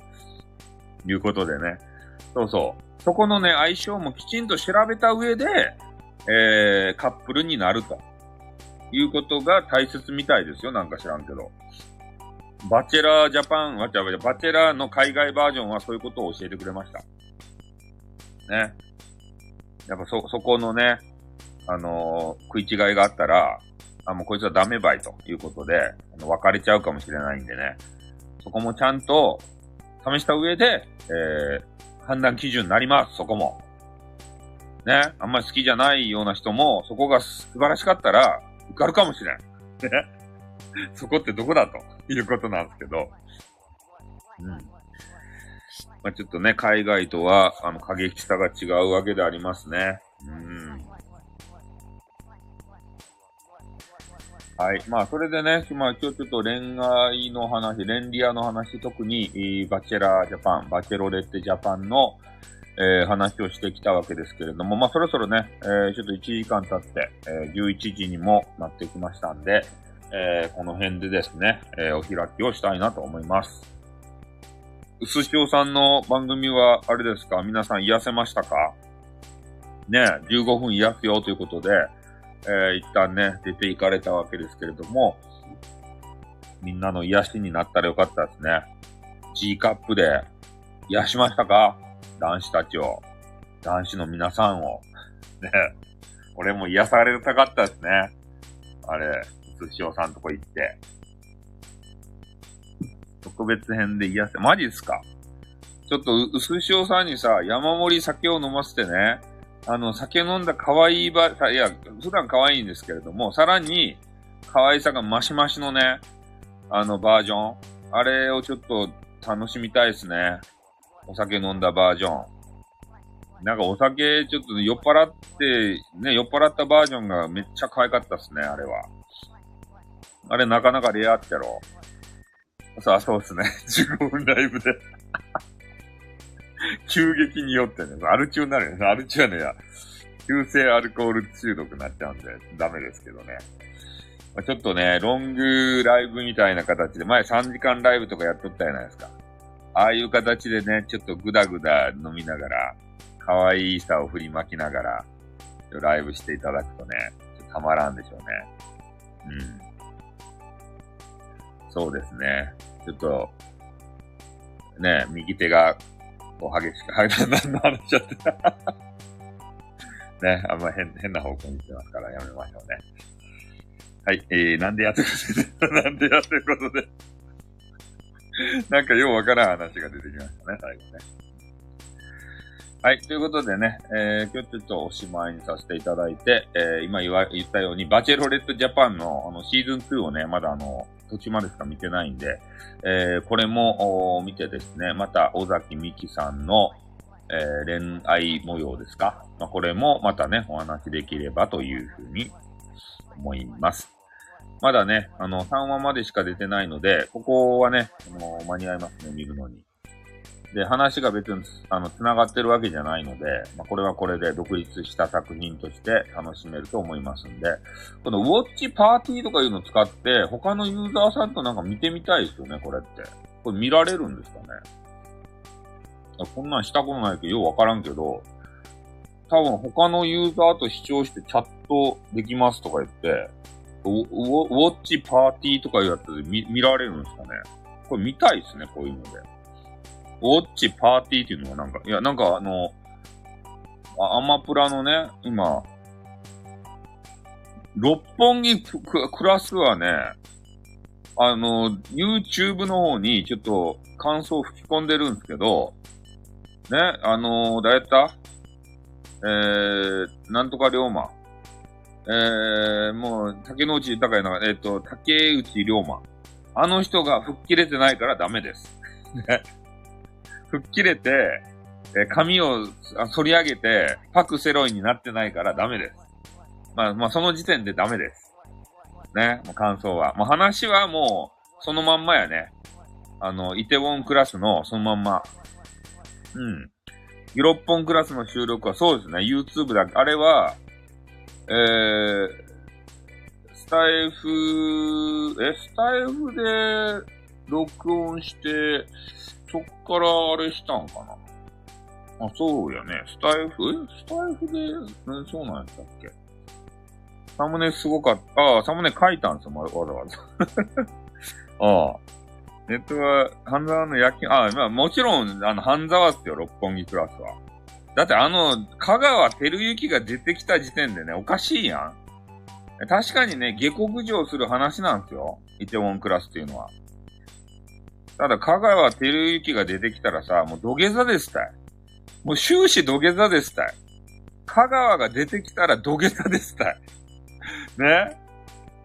いうことでね。そうそう。そこのね、相性もきちんと調べた上で、えー、カップルになると。いうことが大切みたいですよ。なんか知らんけど。バチェラージャパン、バチェラーの海外バージョンはそういうことを教えてくれました。ね。やっぱそ、そこのね、あのー、食い違いがあったら、あ、もうこいつはダメばいということで、あの別れちゃうかもしれないんでね。そこもちゃんと試した上で、えー、判断基準になります、そこも。ね、あんまり好きじゃないような人も、そこが素晴らしかったら、受かるかもしれん。ね。そこってどこだということなんですけど。うん。まあ、ちょっとね、海外とは、あの、過激さが違うわけでありますね。うん。はい。まあ、それでね、まあ、今日ちょっと恋愛の話、レンリアの話、特に、バチェラージャパン、バチェロレッテジャパンの、えー、話をしてきたわけですけれども、まあ、そろそろね、えー、ちょっと1時間経って、えー、11時にもなってきましたんで、えー、この辺でですね、えー、お開きをしたいなと思います。うすしおさんの番組は、あれですか？皆さん癒せましたか？ね、15分癒すよということで、えー、一旦ね、出て行かれたわけですけれども、みんなの癒しになったらよかったですね。G カップで癒しましたか？男子たちを。男子の皆さんを。ね。俺も癒されたかったですね。あれ、寿司おさんとこ行って。特別編で癒せ、マジっすか？ちょっと、うすしおさんにさ、山盛り酒を飲ませてね、あの、酒飲んだ可愛いば、いや、普段可愛いんですけれども、さらに、可愛さがマシマシのね、あの、バージョン。あれをちょっと楽しみたいですね。お酒飲んだバージョン。なんかお酒ちょっと酔っ払って、ね、酔っ払ったバージョンがめっちゃ可愛かったっすね、あれは。あれなかなかレアってやろ。さあ、そうっすね。15分ライブで急激に酔ってね、アル中になるよね。アル中はね、急性アルコール中毒になっちゃうんで、ダメですけどね。まあ、ちょっとね、ロングライブみたいな形で、前3時間ライブとかやっとったじゃないですか。ああいう形でね、ちょっとグダグダ飲みながら、可愛いさを振りまきながら、ライブしていただくとね、たまらんでしょうね。うん。そうですね。ちょっと、ね、右手がこう激しく、はい、何の話しちゃってね、あんま変、変な方向に行ってますからやめましょうね。はい、えー、なんでやってことで、なんでやってことで。なんかようわからん話が出てきましたね、最後ね。はい。ということでね、えー、今日ちょっとおしまいにさせていただいて、えー、今言わ、言ったように、バチェロレットジャパンのあのシーズン2をね、まだあの、途中までしか見てないんで、えー、これも見てですね、また尾崎美希さんの、えー、恋愛模様ですか？まあ、これもまたね、お話できればというふうに思います。まだね、あの、3話までしか出てないので、ここはね、あの間に合いますね、見るのに。で、話が別に、あの、繋がってるわけじゃないので、まあ、これはこれで独立した作品として楽しめると思いますんで、このウォッチパーティーとかいうのを使って、他のユーザーさんとなんか見てみたいですよね、これって。これ見られるんですかね？こんなんしたことないけど、ようわからんけど、多分他のユーザーと視聴してチャットできますとか言って、ウォッチパーティーとかいうやつで見見られるんですかね？これ見たいですね、こういうので。ウォッチパーティーっていうのはなんか、いや、なんかあの、アマプラのね、今、六本木クラスはね、あの、YouTube の方にちょっと感想を吹き込んでるんですけど、ね、あの、誰やった？えー、なんとか龍馬。えー、もう、竹之内豊也の、えっ、ー、と、竹内龍馬。あの人が吹っ切れてないからダメです。ね。吹っ切れて、え髪を反り上げて、パクセロイになってないからダメです。まあ、まあ、その時点でダメです。ね、もう感想は。もう話はもう、そのまんまやね。あの、イテウォンクラスのそのまんま。うん。ユロッポンクラスの収録はそうですね。YouTube だけ。あれは、えー、スタイフ、え、スタイフで録音して、そっからあれしたんかな。あ、そうやね。スタイフ、えスタイフで、ね、そうなんやったっけサムネすごかった。ああ、サムネ書いたんですよ、わざわざ。ああ。ネットは、半沢の焼き、ああ、まあもちろん、あの、半沢っすよ、六本木クラスは。だってあの、香川照之が出てきた時点でね、おかしいやん。確かにね、下克上する話なんですよ。イテウォンクラスっていうのは。ただ、香川照之が出てきたらさ、もう土下座ですたい。もう終始土下座ですたい。香川が出てきたら土下座ですたい。ね？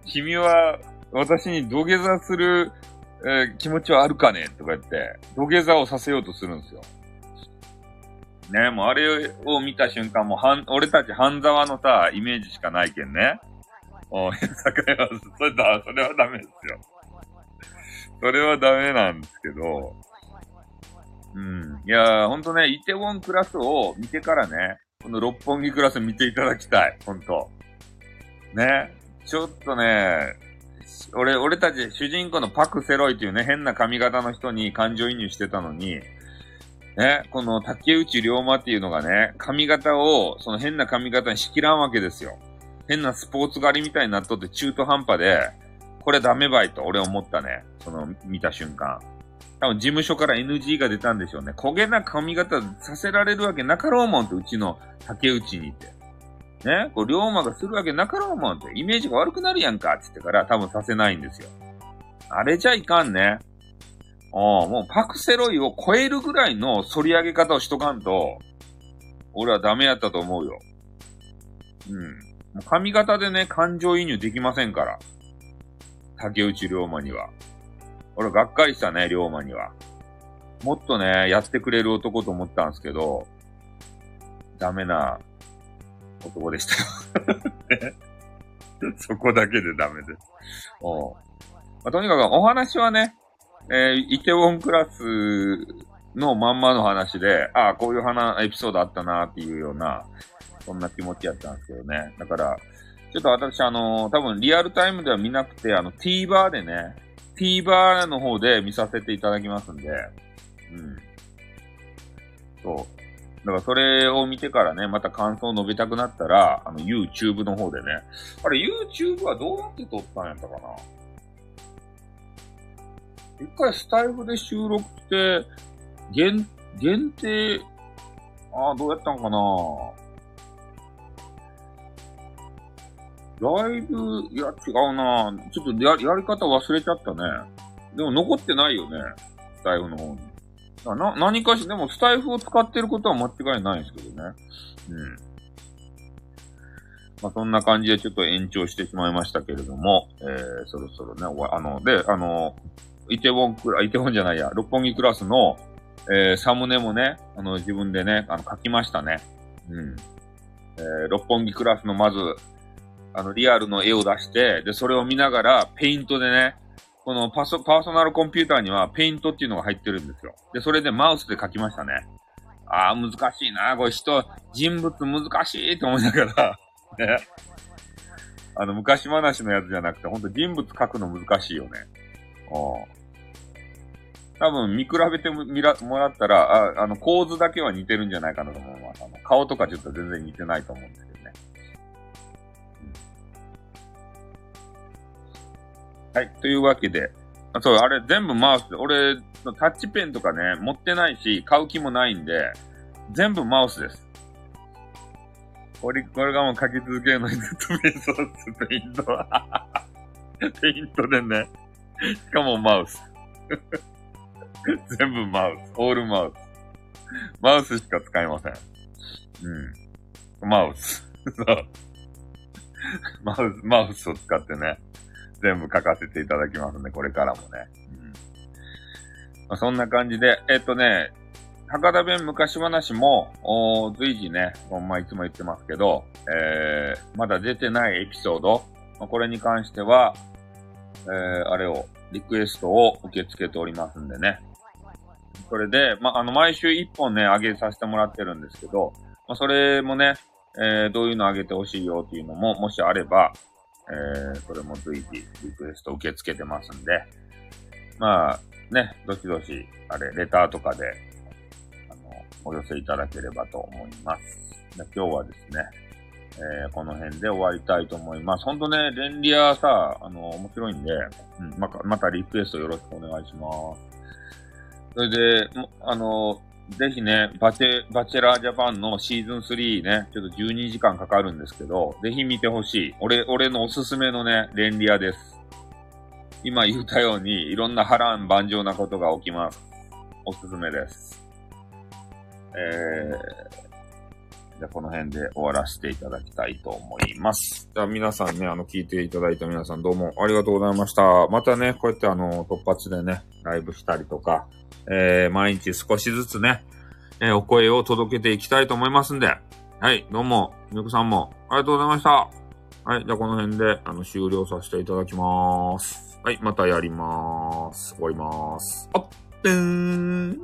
君は私に土下座する、えー、気持ちはあるかね？とか言って、土下座をさせようとするんですよ。ね？もうあれを見た瞬間、もうはん、俺たち半沢のさ、イメージしかないけんね。おい、坂山それだ、それはダメですよ。それはダメなんですけど、うん。いやー、ほんとね、イテウォンクラスを見てからね、この六本木クラス見ていただきたい。ほんと。ね。ちょっとね、俺、俺たち主人公のパク・セロイというね、変な髪型の人に感情移入してたのに、ね、この竹内龍馬っていうのがね、髪型を、その変な髪型に仕切らんわけですよ。変なスポーツ狩りみたいになっとって中途半端で、これダメばいと俺思ったね。その、見た瞬間。多分事務所から NG が出たんでしょうね。焦げな髪型させられるわけなかろうもんと、うちの竹内にって。ね？こう、龍馬がするわけなかろうもんって、イメージが悪くなるやんかって言ってから多分させないんですよ。あれじゃいかんね。ああ、もうパクセロイを超えるぐらいの反り上げ方をしとかんと、俺はダメやったと思うよ。うん。髪型でね、感情移入できませんから。竹内龍馬には。俺がっかりしたね、龍馬には。もっとね、やってくれる男と思ったんですけど、ダメな男でしたよ そこだけでダメです。おまあ、とにかくお話はね、えー、イテウォンクラスのまんまの話で、ああ、こういう話、エピソードあったなっていうような、そんな気持ちやったんですけどね。だから、ちょっと私、あのー、多分リアルタイムでは見なくて、あの、TVer でね、TVer の方で見させていただきますんで、うん。そう。だからそれを見てからね、また感想を述べたくなったら、あの、YouTube の方でね。あれ、YouTube はどうやって撮ったんやったかな？一回スタイフで収録して、限、限定、ああ、どうやったんかな？だいぶ、いや、違うなちょっとや、やり方忘れちゃったね。でも残ってないよね。スタイフの方に。な、何かし、でもスタイフを使ってることは間違いないですけどね。うん。まあ、そんな感じでちょっと延長してしまいましたけれども、えー、そろそろね、あの、で、あの、イテウォンクラ、イテウォンじゃないや、六本木クラスの、えー、サムネもね、あの、自分でね、あの、書きましたね。うん。えー、六本木クラスのまず、あの、リアルの絵を出して、で、それを見ながら、ペイントでね、このパソ、パーソナルコンピューターには、ペイントっていうのが入ってるんですよ。で、それでマウスで書きましたね。ああ、難しいな。これ人、人物難しいと思いながら ね。あの、昔話のやつじゃなくて、ほんと人物書くの難しいよね。うん。多分見比べて、もらったら、ああの、構図だけは似てるんじゃないかなと思います。あの、顔とかちょっと全然似てないと思うんですけどはい。というわけで、あそう、あれ全部マウスで、俺、タッチペンとかね、持ってないし、買う気もないんで、全部マウスです。これ、これがもう書き続けるのにずっとメソース、ペイントは。ペイントでね。しかもマウス。全部マウス。オールマウス。マウスしか使いません。うん。マウス。そう。マウス、マウスを使ってね、全部書かせていただきますね、これからもね。うんまあ、そんな感じで、えっとね、博多弁昔話も、随時ね、ほんまいつも言ってますけど、えー、まだ出てないエピソード、まあ、これに関しては、えー、あれを、リクエストを受け付けておりますんでね。それで、まあ、あの、毎週1本ね、上げさせてもらってるんですけど、まあ、それもね、えー、どういうの上げてほしいよっていうのも、もしあれば、えー、それも随時リクエスト受け付けてますんで、まあ、ね、どしどし、あれ、レターとかで、あの、お寄せいただければと思います。で今日はですね、えー、この辺で終わりたいと思います。ほんとね、レンリアさ、あの、面白いんで、うん、ままたリクエストよろしくお願いします。それで、あの、ぜひね、バチェ、バチェラージャパンのシーズン3ね、ちょっと12時間かかるんですけど、ぜひ見てほしい。俺、俺のおすすめのね、レンリアです。今言ったように、いろんな波乱万丈なことが起きます。おすすめです。えー、ゃあこの辺で終わらせていただきたいと思います。じゃあ皆さんね、あの、聞いていただいた皆さんどうもありがとうございました。またね、こうやってあの、突発でね、ライブしたりとか、えー、毎日少しずつね、えー、お声を届けていきたいと思いますんで、はい、どうも、みゆくさんもありがとうございました。はい、じゃあこの辺で、あの、終了させていただきます。はい、またやりまーす。終わりまーす。あっ、ぺーん、